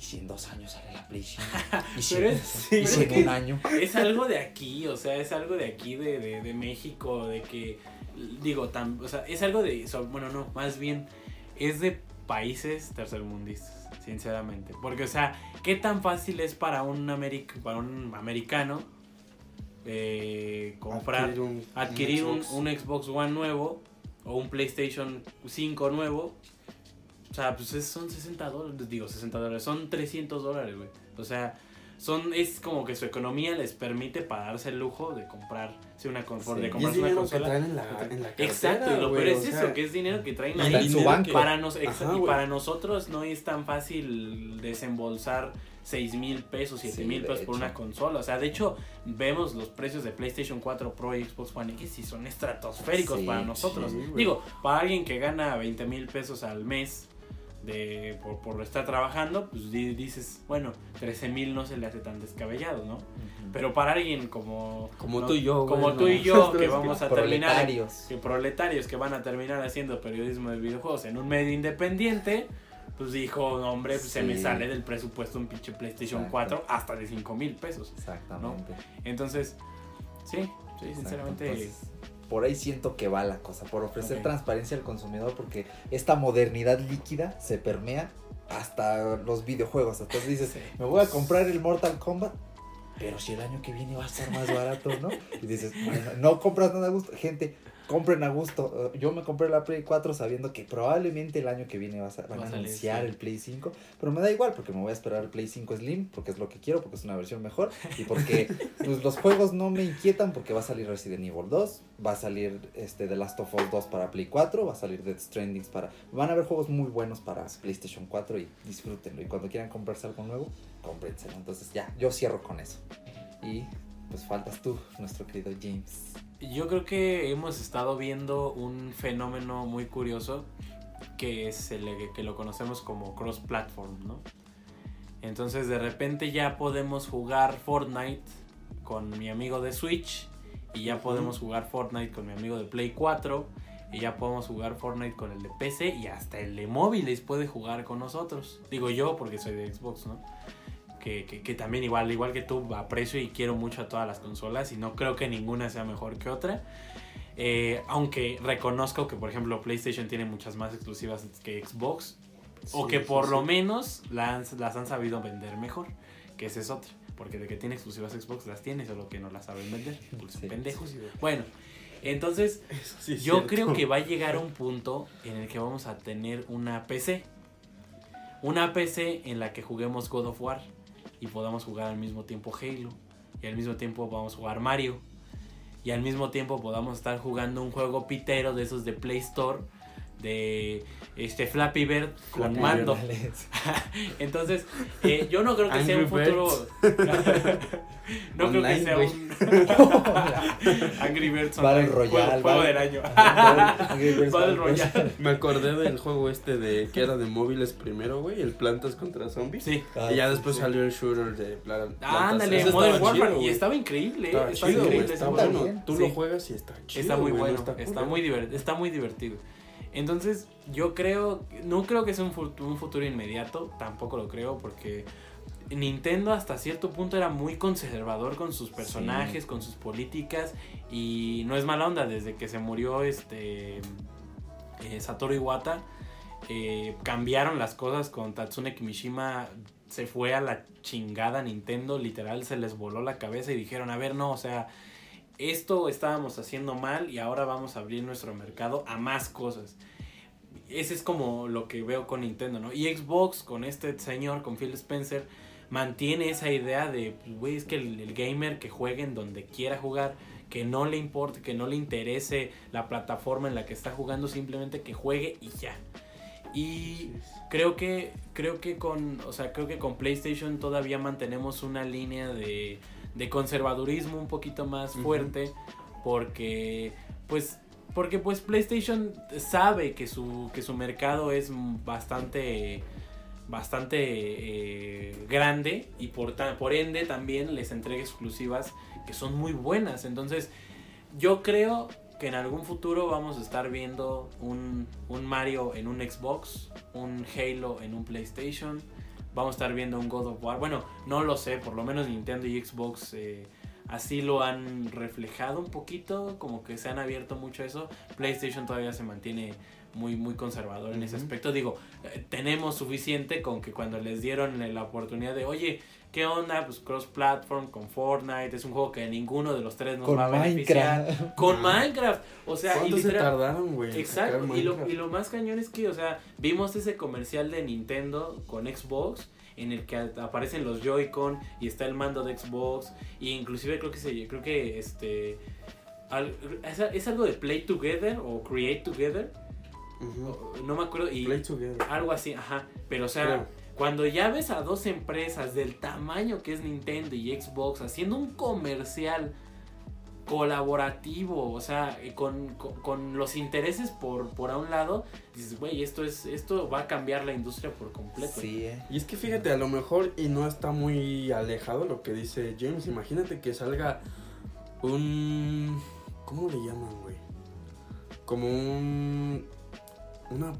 ¿y si en dos años sale la Play (laughs) 5? ¿Y si, Pero en- es- (laughs) y pero si es en que- un año? Es algo de aquí, o sea, es algo de aquí, de, de, de México, de que, digo, tan, o sea, es algo de, bueno, no, más bien, es de países tercermundistas, sinceramente. Porque, o sea, ¿qué tan fácil es para un, americ para un americano eh, comprar, un, adquirir un, Xbox. un Xbox One nuevo o un PlayStation 5 nuevo? O sea, pues es- son 60 dólares, digo 60 dólares, son 300 dólares, güey. O sea, son, es como que su economía les permite para darse el lujo de comprar, sí, una, con- Sí. de comprarse una dinero que consola. traen en la, en la Exacto, y lo peor es eso, que es dinero que traen ahí. en su banco. Para, nos, Ajá, y para nosotros no es tan fácil desembolsar 6 mil pesos, 7 Sí, mil pesos por hecho. una consola. O sea, de hecho, vemos los precios de PlayStation 4 Pro y Xbox One X y son estratosféricos para nosotros. Digo, para alguien que gana 20 mil pesos al mes de por, por estar trabajando, pues di- dices, bueno, 13 mil no se le hace tan descabellado, ¿no? Pero para alguien como... Como no- tú y yo, Como no. tú y yo, (laughs) que vamos a terminar Proletarios. que proletarios que van a terminar haciendo periodismo de videojuegos en un medio independiente, pues dijo, "No, hombre, pues se me sale del presupuesto un pinche PlayStation Exacto. 4 hasta de 5 mil pesos. Exactamente. Entonces, sí, sí, sinceramente, Entonces, por ahí siento que va la cosa, por ofrecer transparencia al consumidor, porque esta modernidad líquida se permea hasta los videojuegos. Entonces dices, Sí. me voy a comprar el Mortal Kombat, pero si el año que viene va a estar más barato, ¿no? Y dices, bueno, no compras nada a gusto. Gente, compren a gusto. Yo me compré la Play 4 sabiendo que probablemente el año que viene vas a, van Va a a salir, anunciar sí. el Play 5, pero me da igual porque me voy a esperar el Play 5 Slim porque es lo que quiero, porque es una versión mejor y porque (laughs) pues, los juegos no me inquietan porque va a salir Resident Evil 2, va a salir este The Last of Us 2 para Play 4, va a salir Death Stranding para... Van a haber juegos muy buenos para PlayStation 4 y disfrútenlo. Y cuando quieran comprarse algo nuevo, cómprenselo. Entonces ya, yo cierro con eso. Y pues faltas tú, nuestro querido James. Yo creo que hemos estado viendo un fenómeno muy curioso que es el que lo conocemos como cross-platform, ¿no? Entonces de repente ya podemos jugar Fortnite con mi amigo de Switch y ya podemos jugar Fortnite con mi amigo de Play 4 y ya podemos jugar Fortnite con el de PC y hasta el de móviles puede jugar con nosotros. Digo yo porque soy de Xbox, ¿no? Que, que- que también igual, igual que tú aprecio y quiero mucho a todas las consolas y no creo que ninguna sea mejor que otra. Eh, aunque reconozco que por ejemplo PlayStation tiene muchas más exclusivas que Xbox o que por sí. lo menos las, las han sabido vender mejor. Que esa es otra. Porque de que tiene exclusivas Xbox las tiene, solo que no las saben vender. Pues pendejos. Bueno, entonces (laughs) yo cierto. creo que va a llegar un punto en el que vamos a tener una PC. Una PC en la que juguemos God of War y podamos jugar al mismo tiempo Halo. Y al mismo tiempo podamos jugar Mario. Y al mismo tiempo podamos estar jugando un juego pitero de esos de Play Store. De este Flappy Bird con Flappy mando. (laughs) Entonces, eh, yo no creo que sea un Angry futuro. (laughs) no creo que Online, sea un. (laughs) Angry Birds Battle Online, Royale, Juego, juego Battle- del año. Angry Birds Battle Battle Royale. Me acordé del juego este de que era de móviles primero, güey, el Plantas contra Zombies. Sí. Ah, y ya después sí. salió el shooter de Pla- Plantas. Ándale, Ese Modern estaba Warfare. chido, y estaba increíble. Estaba está chido, increíble. está bueno. Tú Sí. lo juegas y está chido. Está muy güey, bueno, está está, muy divertido, está muy divertido. Entonces, yo creo, no creo que sea un futuro, un futuro inmediato, tampoco lo creo, porque Nintendo hasta cierto punto era muy conservador con sus personajes, con sus políticas, y no es mala onda, desde que se murió este eh, Satoru Iwata, eh, cambiaron las cosas con Tatsune Kimishima, se fue a la chingada Nintendo, literal se les voló la cabeza y dijeron, a ver, no, o sea, esto estábamos haciendo mal y ahora vamos a abrir nuestro mercado a más cosas. ese es como lo que veo con Nintendo, ¿no? Y Xbox, con este señor, con Phil Spencer, mantiene esa idea de, pues, güey, es que el, el gamer que juegue en donde quiera jugar, que no le importe, que no le interese la plataforma en la que está jugando, simplemente que juegue y ya. Y creo que creo que con o sea creo que con PlayStation todavía mantenemos una línea de, de conservadurismo un poquito más fuerte porque pues porque pues PlayStation sabe que su que su mercado es bastante bastante eh, grande y por por ende también les entrega exclusivas que son muy buenas. Entonces yo creo que en algún futuro vamos a estar viendo un, un Mario en un Xbox, un Halo en un PlayStation, vamos a estar viendo un God of War. Bueno, no lo sé, por lo menos Nintendo y Xbox eh, así lo han reflejado un poquito, como que se han abierto mucho eso. PlayStation todavía se mantiene muy, muy conservador en ese aspecto. Digo, eh, tenemos suficiente con que cuando les dieron la oportunidad de, oye, ¿qué onda? Pues cross-platform con Fortnite, es un juego que ninguno de los tres nos Con va a beneficiar. Minecraft. Con. Minecraft. O sea, y ¿Cuánto se tardaron, güey? Exacto, y lo, Minecraft? y lo más cañón es que, o sea, vimos ese comercial de Nintendo con Xbox en el que aparecen los Joy-Con y está el mando de Xbox y inclusive creo que se creo que este al- es, es algo de Play Together o Create Together, No me acuerdo y Play Together. algo así, ajá, pero o sea, cuando ya ves a dos empresas del tamaño que es Nintendo y Xbox haciendo un comercial colaborativo, o sea, eh, con, con, con los intereses por, por a un lado, dices, güey, esto es esto va a cambiar la industria por completo. Sí, eh. Y es que fíjate, a lo mejor y no está muy alejado lo que dice James. Imagínate que salga un. ¿Cómo le llaman, güey? Como un. Una.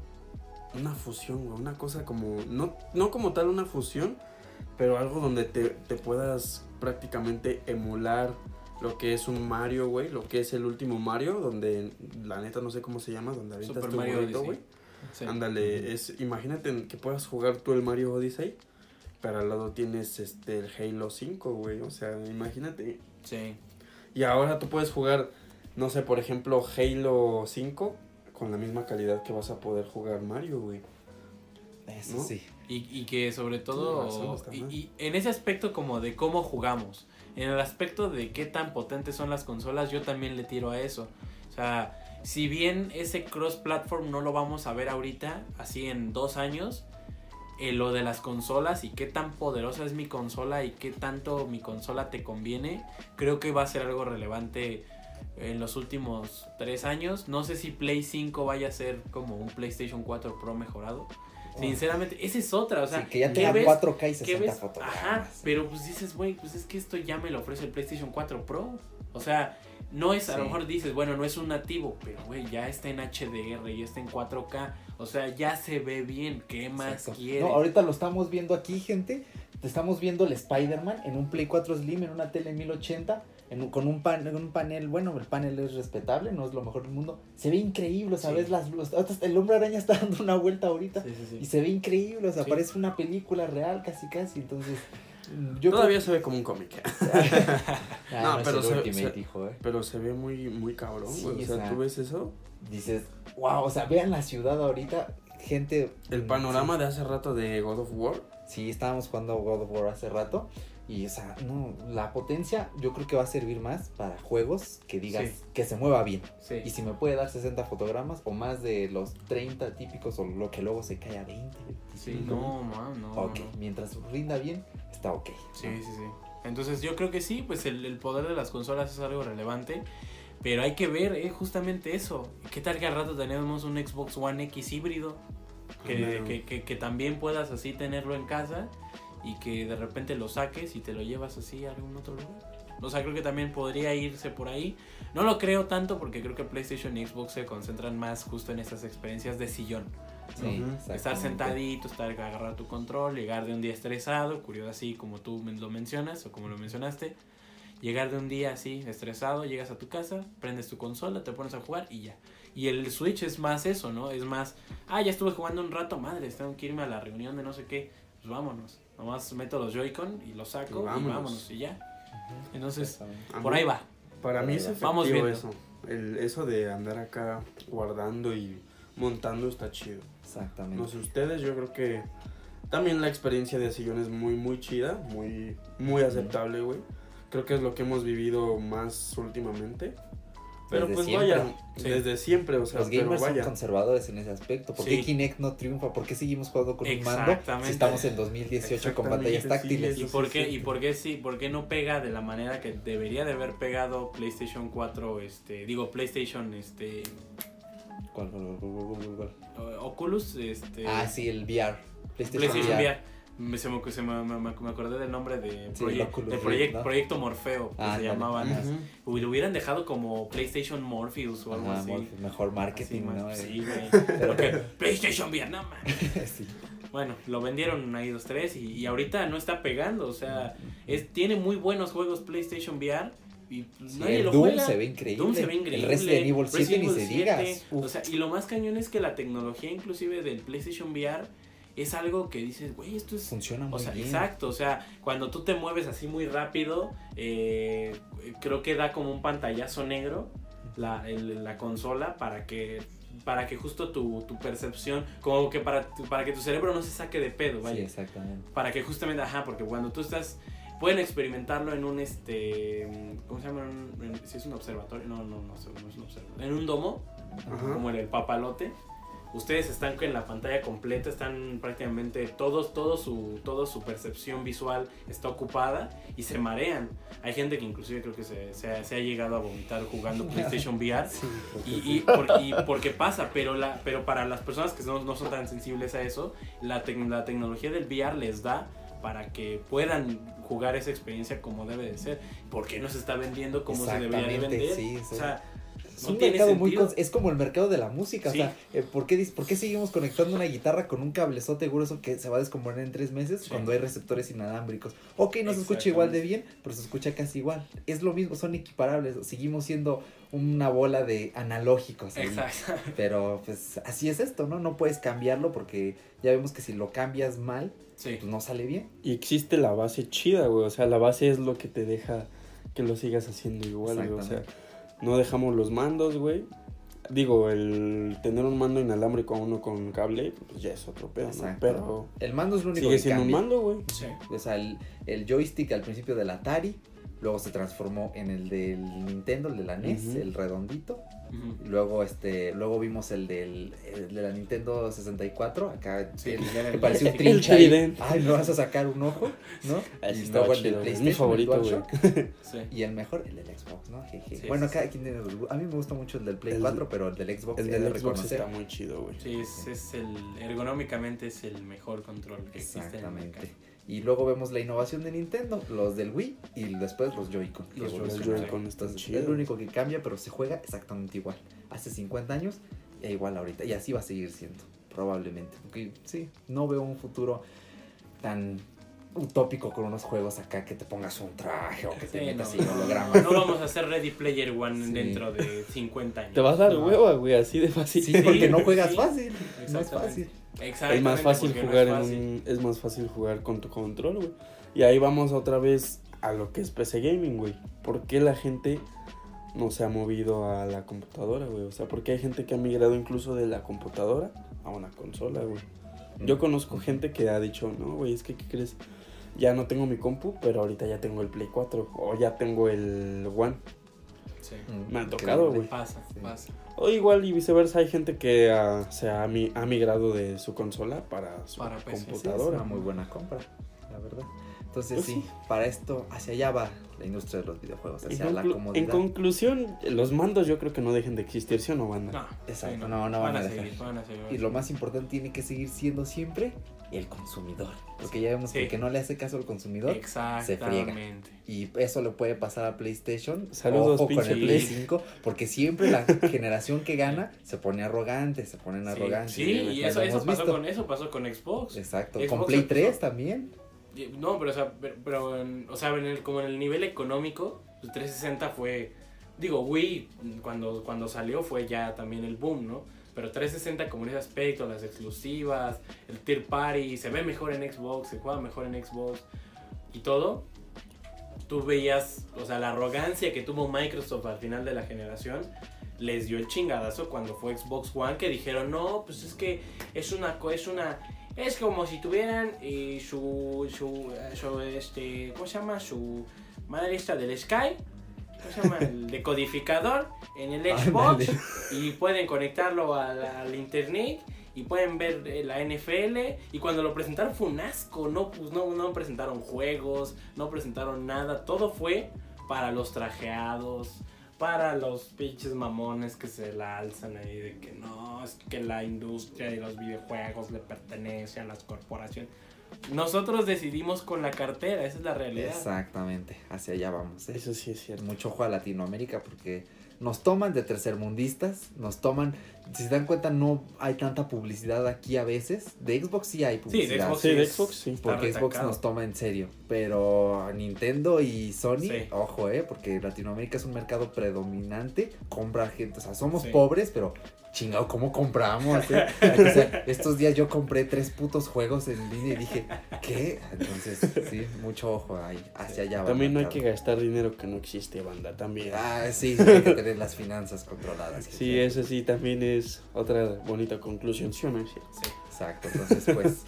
Una fusión, güey. Una cosa como. No, no como tal una fusión, pero algo donde te, te puedas prácticamente emular lo que es un Mario, güey. Lo que es el último Mario, donde la neta no sé cómo se llama, donde avientas Super tu Mario güey. Sí. Ándale, es, imagínate que puedas jugar tú el Mario Odyssey, pero al lado tienes este el Halo 5, güey. O sea, imagínate. Sí. Y ahora tú puedes jugar, no sé, por ejemplo, Halo 5 con la misma calidad que vas a poder jugar Mario, güey. Eso ¿No? sí. Y, y que sobre todo, razón, y en ese aspecto como de cómo jugamos, en el aspecto de qué tan potentes son las consolas, yo también le tiro a eso. O sea, si bien ese cross-platform no lo vamos a ver ahorita, así en dos años, eh, lo de las consolas y qué tan poderosa es mi consola y qué tanto mi consola te conviene, creo que va a ser algo relevante en los últimos tres años. No sé si Play 5 vaya a ser como un PlayStation 4 Pro mejorado. Sinceramente, esa es otra, o sea, Sí, que ya ¿qué tenga ves? 4K y ¿Qué 60 ves? fotogramas. Ajá, pero pues dices, güey, pues es que esto ya me lo ofrece el PlayStation 4 Pro. O sea, no es, a lo mejor dices, bueno, no es un nativo, pero güey, ya está en HDR, ya está en 4K. O sea, ya se ve bien. ¿Qué más Exacto. quiere? No, ahorita lo estamos viendo aquí, gente. Estamos viendo el Spider-Man en un Play 4 Slim, en una tele 1080, en con un, pan, un panel, bueno, el panel es respetable, no es lo mejor del mundo. Se ve increíble, ¿sabes? Sí. Las, los- hasta el hombre araña está (laughs) dando una vuelta ahorita. Sí, sí, Y sí. se ve increíble, o sea, Sí. parece una película real casi casi, entonces... mm, Yo Todavía se ve como un cómic. (laughs) Ah, (laughs) No, es pero se- Ultimate, se- hijo, eh. Pero se ve muy, muy cabrón, Sí, güey. O o sea, sea, ¿tú ves eso? Dices, wow, o sea, vean la ciudad ahorita, gente... El mm, panorama de hace rato de God of War. Sí, estábamos jugando God of War hace rato. Y, o sea, no, la potencia yo creo que va a servir más para juegos que digas Sí. que se mueva bien. Sí. Y si me puede dar 60 fotogramas o más de los 30 típicos o lo que luego se cae a 20. Sí, 25. no, man, no. Ok, no. mientras rinda bien, está ok. Sí, sí, sí. Entonces yo creo que sí, pues el, el poder de las consolas es algo relevante. Pero hay que ver, eh, justamente eso. ¿Qué tal que al rato tenemos un Xbox One X híbrido? Que, que, que también puedas así tenerlo en casa y que de repente lo saques y te lo llevas así a algún otro lugar. O sea, creo que también podría irse por ahí. No lo creo tanto porque creo que PlayStation y Xbox se concentran más justo en esas experiencias de sillón. Sí. Estar sentadito, estar agarrar tu control, llegar de un día estresado, curioso así como tú lo mencionas o como lo mencionaste. Llegar de un día así estresado, llegas a tu casa, prendes tu consola, te pones a jugar y ya. Y el Switch es más eso, ¿no? Es más, ah, ya estuve jugando un rato, madre, tengo que irme a la reunión de no sé qué. Pues vámonos. Nomás meto los Joy-Con y los saco Y y vámonos. y ya. Entonces, por ahí va. Para mí es Vamos efectivo viendo. eso. El, eso de andar acá guardando y montando está chido. Exactamente. No sé ustedes, yo creo que también la experiencia de sillón es muy, muy chida, muy, muy aceptable, güey. Creo que es lo que hemos vivido más últimamente. Pero Desde pues siempre. vaya, Sí. desde siempre, o sea, Los pero gamers son vaya. conservadores en ese aspecto. ¿Por qué Sí. Kinect no triunfa? ¿Por qué seguimos jugando con un mando Exactamente. si estamos en 2018 con pantallas sí, táctiles? ¿Y por qué, y por qué sí, por qué no pega de la manera que debería de haber pegado PlayStation 4, este, digo PlayStation, este, ¿Cuál, cuál, cuál, cuál, cuál, cuál? Oculus, este, Ah, sí, el VR. PlayStation, PlayStation VR. VR. Me, se me, se me, acordé del nombre de Sí, proye- Oculus proyecto, ¿no? proyecto Morfeo, que Ah, se ándale. llamaba antes. Ujú. Uy, lo hubieran dejado como PlayStation Morpheus o algo así. Mejor marketing, Así, ¿no? man, Sí, güey. Pero- Porque (laughs) PlayStation VR, no mames. sí. Bueno, lo vendieron ahí dos, tres y, y ahorita no está pegando. O sea, es, tiene muy buenos juegos PlayStation VR y pues, Sí, nadie lo Doom juega. se ve increíble. Doom se ve increíble. El Resident Evil 7 Resident ni Evil se 7, digas. O sea, y lo más cañón es que la tecnología inclusive del PlayStation VR es algo que dices, güey, esto es... Funciona muy O sea, bien. exacto, o sea, cuando tú te mueves así muy rápido, eh, creo que da como un pantallazo negro la, el- la consola para que para que justo tu, tu percepción, como que para, tu- para que tu cerebro no se saque de pedo, Sí, vaya. exactamente. Para que justamente, ajá, porque cuando tú estás, pueden experimentarlo en un, este, ¿cómo se llama? En- en- si es un observatorio, no, no, no, no es un observatorio. En un domo, Ajá. como en el papalote. Ustedes están en la pantalla completa, están prácticamente todos, todo su, todo su percepción visual está ocupada y se marean. Hay gente que inclusive creo que se, se ha, se ha llegado a vomitar jugando (laughs) PlayStation VR. Sí, Y, sí. y, por- y porque pasa, pero, la, pero para las personas que no, no son tan sensibles a eso, la, tec- la tecnología del VR les da para que puedan jugar esa experiencia como debe de ser. ¿Por qué no se está vendiendo como se debería de vender? sí, sí. O sea, Es no un mercado muy sentido. cons- es como el mercado de la música, Sí. o sea, eh, ¿por, qué, ¿por qué seguimos conectando una guitarra con un cablezote grueso que se va a descomponer en tres meses Sí. cuando hay receptores inalámbricos? Ok, no se escucha igual de bien, pero se escucha casi igual. Es lo mismo, son equiparables, seguimos siendo una bola de analógicos. ahí. Exacto. (laughs) Pero pues así es esto, ¿no? No puedes cambiarlo porque ya vemos que si lo cambias mal, Sí. pues no sale bien. Y existe la base chida, güey. O sea, la base es lo que te deja que lo sigas haciendo igual, güey. O sea, Exactamente. No dejamos los mandos, güey. Digo, el tener un mando inalámbrico a uno con cable, pues ya es otro pedo. Pero El mando es lo único sigue que siendo un cambia. mando, güey. Sí. O sea, el, el joystick al principio del Atari, luego se transformó en el del Nintendo, el de la NES, Ujú. el redondito. Ujú. Y Luego, este, luego vimos el del el de la Nintendo 64, acá Sí, el- que el parecía un joystick. trincha. Ay, me vas a sacar un ojo, ¿no? (laughs) Ese y luego el del PlayStation, mi el favorito, güey. DualShock. (laughs) Sí. Y el mejor, el del Xbox, ¿no? Jeje. Sí, bueno, sí, cada quien tiene A mí me gusta mucho el del Play El- 4, pero el del Xbox El del Xbox reconocer. está muy chido, güey. Sí, es, es el ergonómicamente es el mejor control que existe en el Exactamente. mercado. Y luego vemos la innovación de Nintendo, los del Wii y después los Joy-Con. Los. Joy-Con están chidos. Es lo único que cambia, pero se juega exactamente igual. Hace 50 años e igual ahorita. Y así va a seguir siendo, probablemente. Porque sí, no veo un futuro tan utópico con unos juegos acá que te pongas un traje o que te Sí, metas no, así no, no vamos a hacer Ready Player One Sí. dentro de 50 años. Te vas a dar No. hueva, güey, así de fácil. Sí, porque no juegas sí. fácil. No es fácil. Exactamente, Es más fácil no jugar es en un, es más fácil jugar con tu control, güey. Y ahí vamos otra vez a lo que es PC gaming, güey. ¿Por qué la gente no se ha movido a la computadora, güey? O sea, ¿por qué hay gente que ha migrado incluso de la computadora a una consola, güey? Yo conozco gente que ha dicho, no, güey, es que, ¿qué crees? Ya no tengo mi compu, pero ahorita ya tengo el Play 4 o ya tengo el One. Sí. Me ha tocado, güey. Pasa, Sí. pasa. O igual y viceversa, hay gente que ah, se ha, mi- ha migrado de su consola para su Para PC. Sí, es computadora. una muy buena compra, la verdad. Entonces Pues sí, sí. para esto, hacia allá va la industria de los videojuegos, hacia la conclu- en comodidad. conclusión, los mandos yo creo que no dejen de existir, ¿sí o no, banda? No, Exacto, sí, no, no van van a a dejar. seguir, van a seguir. Y lo más importante tiene que seguir siendo siempre el consumidor. Porque ya vemos que Sí. el que no le hace caso al consumidor. Exactamente. Y eso le puede pasar a PlayStation. Saludos, Ojo con el Play Play. 5. Porque siempre la (laughs) generación que gana se pone arrogante, se ponen Sí, arrogantes. Sí, y eso, pasó visto. con eso pasó con Xbox. Exacto. Xbox con Play empezó- 3 también. No, pero o sea, pero, pero en, o sea, en el, como en el nivel económico, pues 360 fue, digo, Wii cuando, cuando salió fue ya también el boom, ¿no? Pero 360 como en ese aspecto, las exclusivas, el tier party, se ve mejor en Xbox, se juega mejor en Xbox y todo. Tú veías, o sea, la arrogancia que tuvo Microsoft al final de la generación, les dio el chingadazo cuando fue Xbox One que dijeron, no, pues es que es una, es una, es como si tuvieran eh, su, su, eh, su, este, ¿cómo se llama? Su madre esta del Sky, ¿cómo se llama? El decodificador en el Xbox y pueden conectarlo al, al internet y pueden ver eh, la NFL y cuando lo presentaron fue un asco, no, pues, no, no presentaron juegos, no presentaron nada, todo fue para los trajeados, para los pinches mamones que se la alzan ahí de que no, es que la industria de los videojuegos le pertenece a las corporaciones. Nosotros decidimos con la cartera, esa es la realidad. Exactamente, hacia allá vamos. ¿eh? Eso sí es cierto. mucho ojo a Latinoamérica porque nos toman de tercermundistas, nos toman, si se dan cuenta no hay tanta publicidad aquí a veces, de Xbox sí hay Sí, de publicidad. Xbox, Sí, de Xbox sí. está porque Xbox nos toma en serio, pero Nintendo y Sony, Sí. ojo, eh, porque Latinoamérica es un mercado predominante, compra gente, o sea, somos Sí. pobres, pero chingado, ¿cómo compramos? (laughs) eh? O sea, estos días yo compré tres putos juegos en línea y dije, ¿qué? Entonces, sí, mucho ojo ahí, hacia allá. También no hay que gastar dinero que no existe, banda, también. Ah, sí, hay que tener las finanzas controladas. Sí, eso sí, también es otra bonita conclusión, ¿sí o no? Sí. Exacto, entonces pues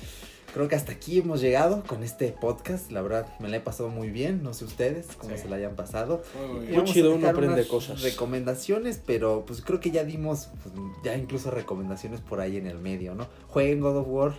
creo que hasta aquí hemos llegado con este podcast. La verdad me la he pasado muy bien, no sé ustedes cómo Sí. se la hayan pasado. Muy, chido, uno aprende unas cosas. Recomendaciones, pero pues creo que ya dimos pues, ya incluso recomendaciones por ahí en el medio, ¿no? Jueguen God of War,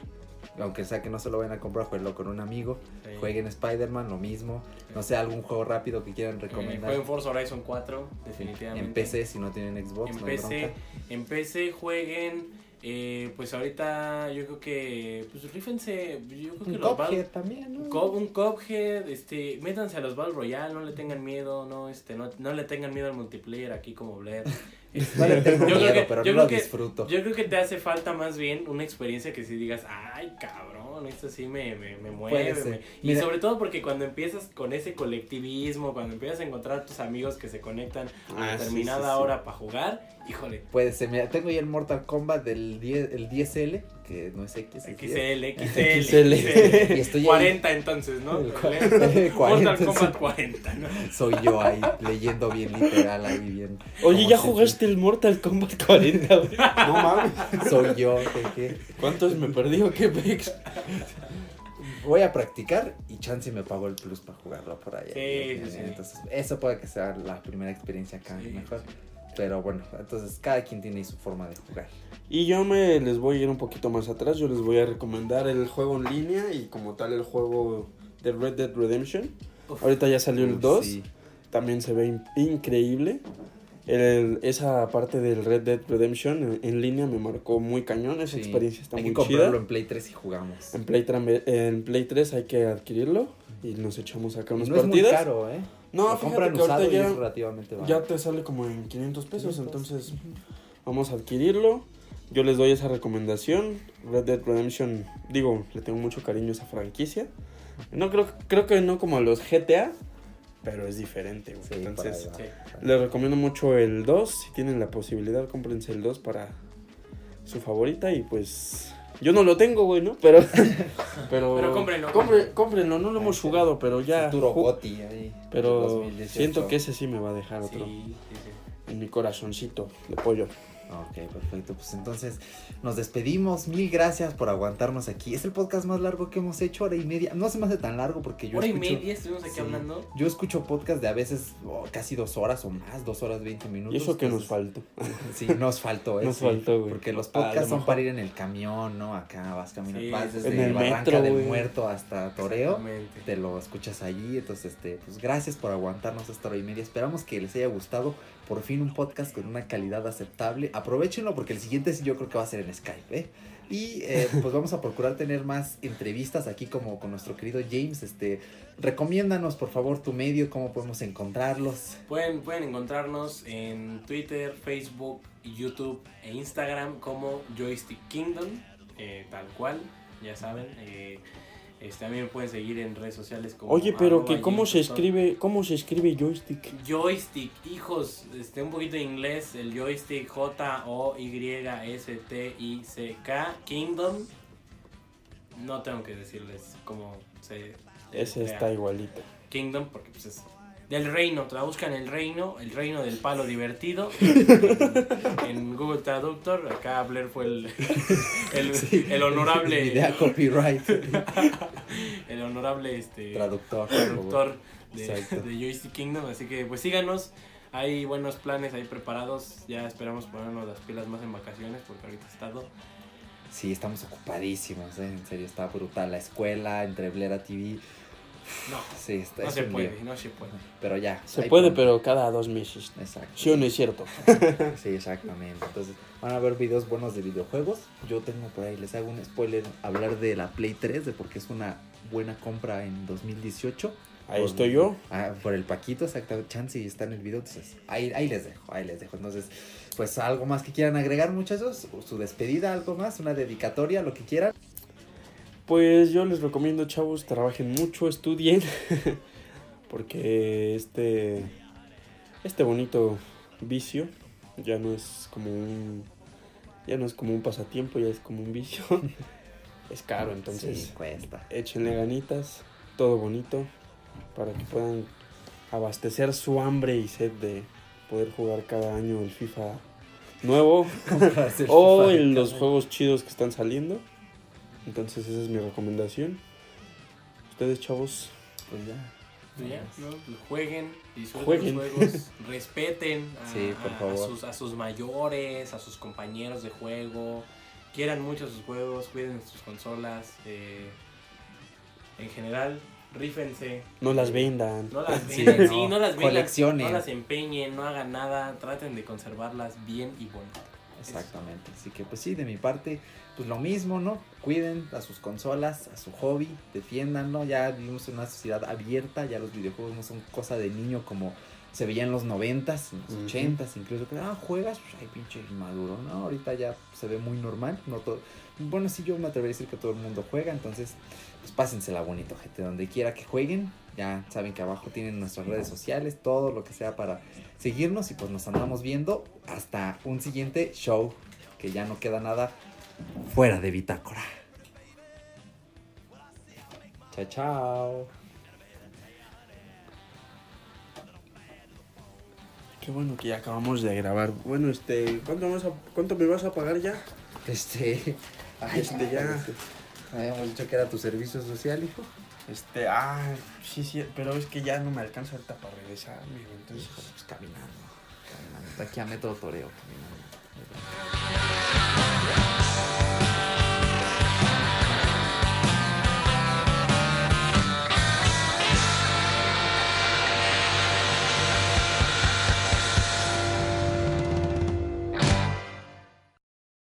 aunque sea que no se lo vayan a comprar, jueguenlo con un amigo. Sí. Jueguen Spider-Man, lo mismo. No sé, algún juego rápido que quieran Eh, recomendar. Jueguen Forza Horizon 4, definitivamente. En PC, si no tienen Xbox, En no PC, en PC jueguen. Eh, pues ahorita yo creo que. Pues rífense. Yo creo que Un los Battle- también, ¿no? Co- un Cuphead, este, métanse a los Battle Royale, no le tengan miedo, no, este, no, no le tengan miedo al multiplayer aquí como Blair. (laughs) Este, No le tengo yo creo miedo, que- pero yo no lo creo que- disfruto. Yo creo que te hace falta más bien una experiencia que si digas, ay cabrón, esto sí me, me, me mueve. Puede ser. me-". Y Mira- sobre todo porque cuando empiezas con ese colectivismo, cuando empiezas a encontrar a tus amigos que se conectan a Ah, determinada sí, sí. hora para jugar, híjole, Puede ser, mira, tengo ya el Mortal Kombat del 10, el 10L, que no es X, es 10. XL, XL. XL, Y estoy ahí. 40 entonces, ¿no? El cua- (laughs) Mortal 40, Kombat sí. 40, ¿no? Soy yo ahí, leyendo bien literal, ahí bien. Oye, ¿ya jugaste el Mortal Kombat 40? güey? (laughs) no mames. Soy yo, jeje. ¿Cuántos me perdí o qué pex? Voy a practicar y Chance me pagó el plus para jugarlo por ahí. Sí, sí, sí. Entonces, eso puede que sea la primera experiencia acá Sí, mejor. Pero bueno, entonces cada quien tiene su forma de jugar. Y yo me les voy a ir un poquito más atrás. Yo les voy a recomendar el juego en línea y como tal el juego de Red Dead Redemption. Uf. Ahorita ya salió el Uy, 2. sí. También se ve in- increíble. El- esa parte del Red Dead Redemption en, en línea me marcó muy cañón. Esa Sí. experiencia está Hay muy que comprarlo chida. en Play 3 y jugamos. En Play, en Play 3 hay que adquirirlo y nos echamos acá unas no es muy partidas. caro, ¿eh? No, Lo fíjate compran que ahorita ya- es relativamente barato. Ya te sale como en 500 pesos, 500. entonces vamos a adquirirlo. Yo les doy esa recomendación. Red Dead Redemption, digo, le tengo mucho cariño a esa franquicia. No creo, creo que no como a los GTA, pero es diferente. güey. Sí, entonces. Sí. les recomiendo mucho el 2. Si tienen la posibilidad, cómprense el 2 para su favorita. Y pues, yo no lo tengo, güey, ¿no? Pero, (laughs) pero, Pero cómprenlo, compre- cómprenlo, no lo hemos jugado, pero ya. Futuro Goti ahí. pero 2018. siento que ese sí me va a dejar Sí, otro sí, sí. en mi corazoncito de pollo. Ok, perfecto. Pues entonces nos despedimos. Mil gracias por aguantarnos aquí. Es el podcast más largo que hemos hecho, hora y media. No se me hace tan largo porque yo Hora y media estuvimos aquí Sí. hablando. Yo escucho podcast de a veces oh, casi dos horas o más, dos horas veinte minutos. Y eso que nos faltó. (laughs) Sí, nos faltó, ¿eh? Nos sí, faltó, güey. Porque los A lo podcasts son para ir en el camión, ¿no? Acá vas caminando, Sí, vas desde. En el Barranca metro, del güey. Muerto hasta Toreo. Exactamente. Te lo escuchas allí, entonces, este, pues gracias por aguantarnos esta hora y media. Esperamos que les haya gustado. Por fin un podcast con una calidad aceptable. Aprovechenlo porque el siguiente sí yo creo que va a ser en Skype, ¿eh? Y eh, (laughs) pues vamos a procurar tener más entrevistas aquí como con nuestro querido James. Este, recomiéndanos por favor tu medio, cómo podemos encontrarlos. Pueden, pueden encontrarnos en Twitter, Facebook, YouTube e Instagram como Joystick Kingdom, eh, tal cual, ya saben. eh, este, también pueden seguir en redes sociales como... Oye, pero que cómo se escribe, cómo se escribe joystick. Joystick, hijos, este, un poquito de inglés, el joystick J-O-Y-S-T-I-C-K, Kingdom. No tengo que decirles cómo se... Ese está igualito. Kingdom, porque pues es del reino, traduzcan el reino, el reino del palo divertido en, en Google Traductor. Acá Blair fue el, el, Sí. el honorable Idea copyright. (laughs) el honorable este Traductor. traductor de, de Joystick Kingdom. Así que pues síganos. Hay buenos planes ahí preparados. Ya esperamos ponernos las pilas más en vacaciones porque ahorita he estado. Sí, estamos ocupadísimos, ¿eh? en serio, está brutal. La escuela, entre Blera TV. No, Sí, está no es se puede, no se puede. Pero ya. Se puede, pronto. pero cada dos meses. Exacto. ¿Sí o no es cierto? (laughs) Sí, exactamente. Entonces, van a ver videos buenos de videojuegos. Yo tengo por ahí, les hago un spoiler, hablar de la Play 3, de porque es una buena compra en 2018. Ahí Por- estoy yo. Ah, por el Paquito, exactamente. Chance y está en el video. Entonces, ahí, ahí les dejo, ahí les dejo. Entonces, pues algo más que quieran agregar, muchachos. Su despedida, algo más, una dedicatoria, lo que quieran. Pues yo les recomiendo, chavos, trabajen mucho, estudien. (laughs) Porque este. Este bonito vicio ya no es como un. Ya no es como un pasatiempo, ya es como un vicio. (laughs) es caro, entonces. sí, cuesta. échenle ganitas, todo bonito, para que puedan abastecer su hambre y sed de poder jugar cada año el FIFA nuevo (laughs) o en los juegos chidos que están saliendo. Entonces esa es mi recomendación. Ustedes chavos, Pues ya. Pues ya, ¿no? Pues jueguen, disfruten Jueguen. los juegos, (laughs) respeten a, Sí, por a- a favor. sus, a sus mayores, a sus compañeros de juego, quieran mucho sus juegos, cuiden sus consolas, eh, en general, rífense. no las vendan. No las (laughs) Sí, vendan, no. sí, no las vendan, Coleccionen. no las empeñen, no hagan nada, traten de conservarlas bien y bonito. Exactamente. Así que pues sí, de mi parte, pues lo mismo, ¿no? Cuiden a sus consolas, a su hobby, defiéndanlo. Ya vivimos en una sociedad abierta, ya los videojuegos no son cosa de niño como se veía en los noventas, en los ochentas, incluso que, ah, juegas, pues ay, pinche inmaduro, ¿no? Ahorita ya se ve muy normal, no todo. Bueno, sí, yo me atrevería a decir que todo el mundo juega, entonces, pues pásensela bonito, gente. Donde quiera que jueguen, ya saben que abajo tienen nuestras redes sociales, todo lo que sea para seguirnos y pues nos andamos viendo hasta un siguiente show, que ya no queda nada fuera de bitácora. Chao, chao. Qué bueno que ya acabamos de grabar. Bueno, este, ¿cuánto, vas a- cuánto me vas a pagar ya? Este, (laughs) ay, Este, ya. Habíamos dicho que era tu servicio social, hijo. Este, ah, sí, sí, pero es que ya no me alcanza ahorita para regresar, amigo. Entonces, Pues caminando, caminando. Aquí a Metro Toreo, caminando.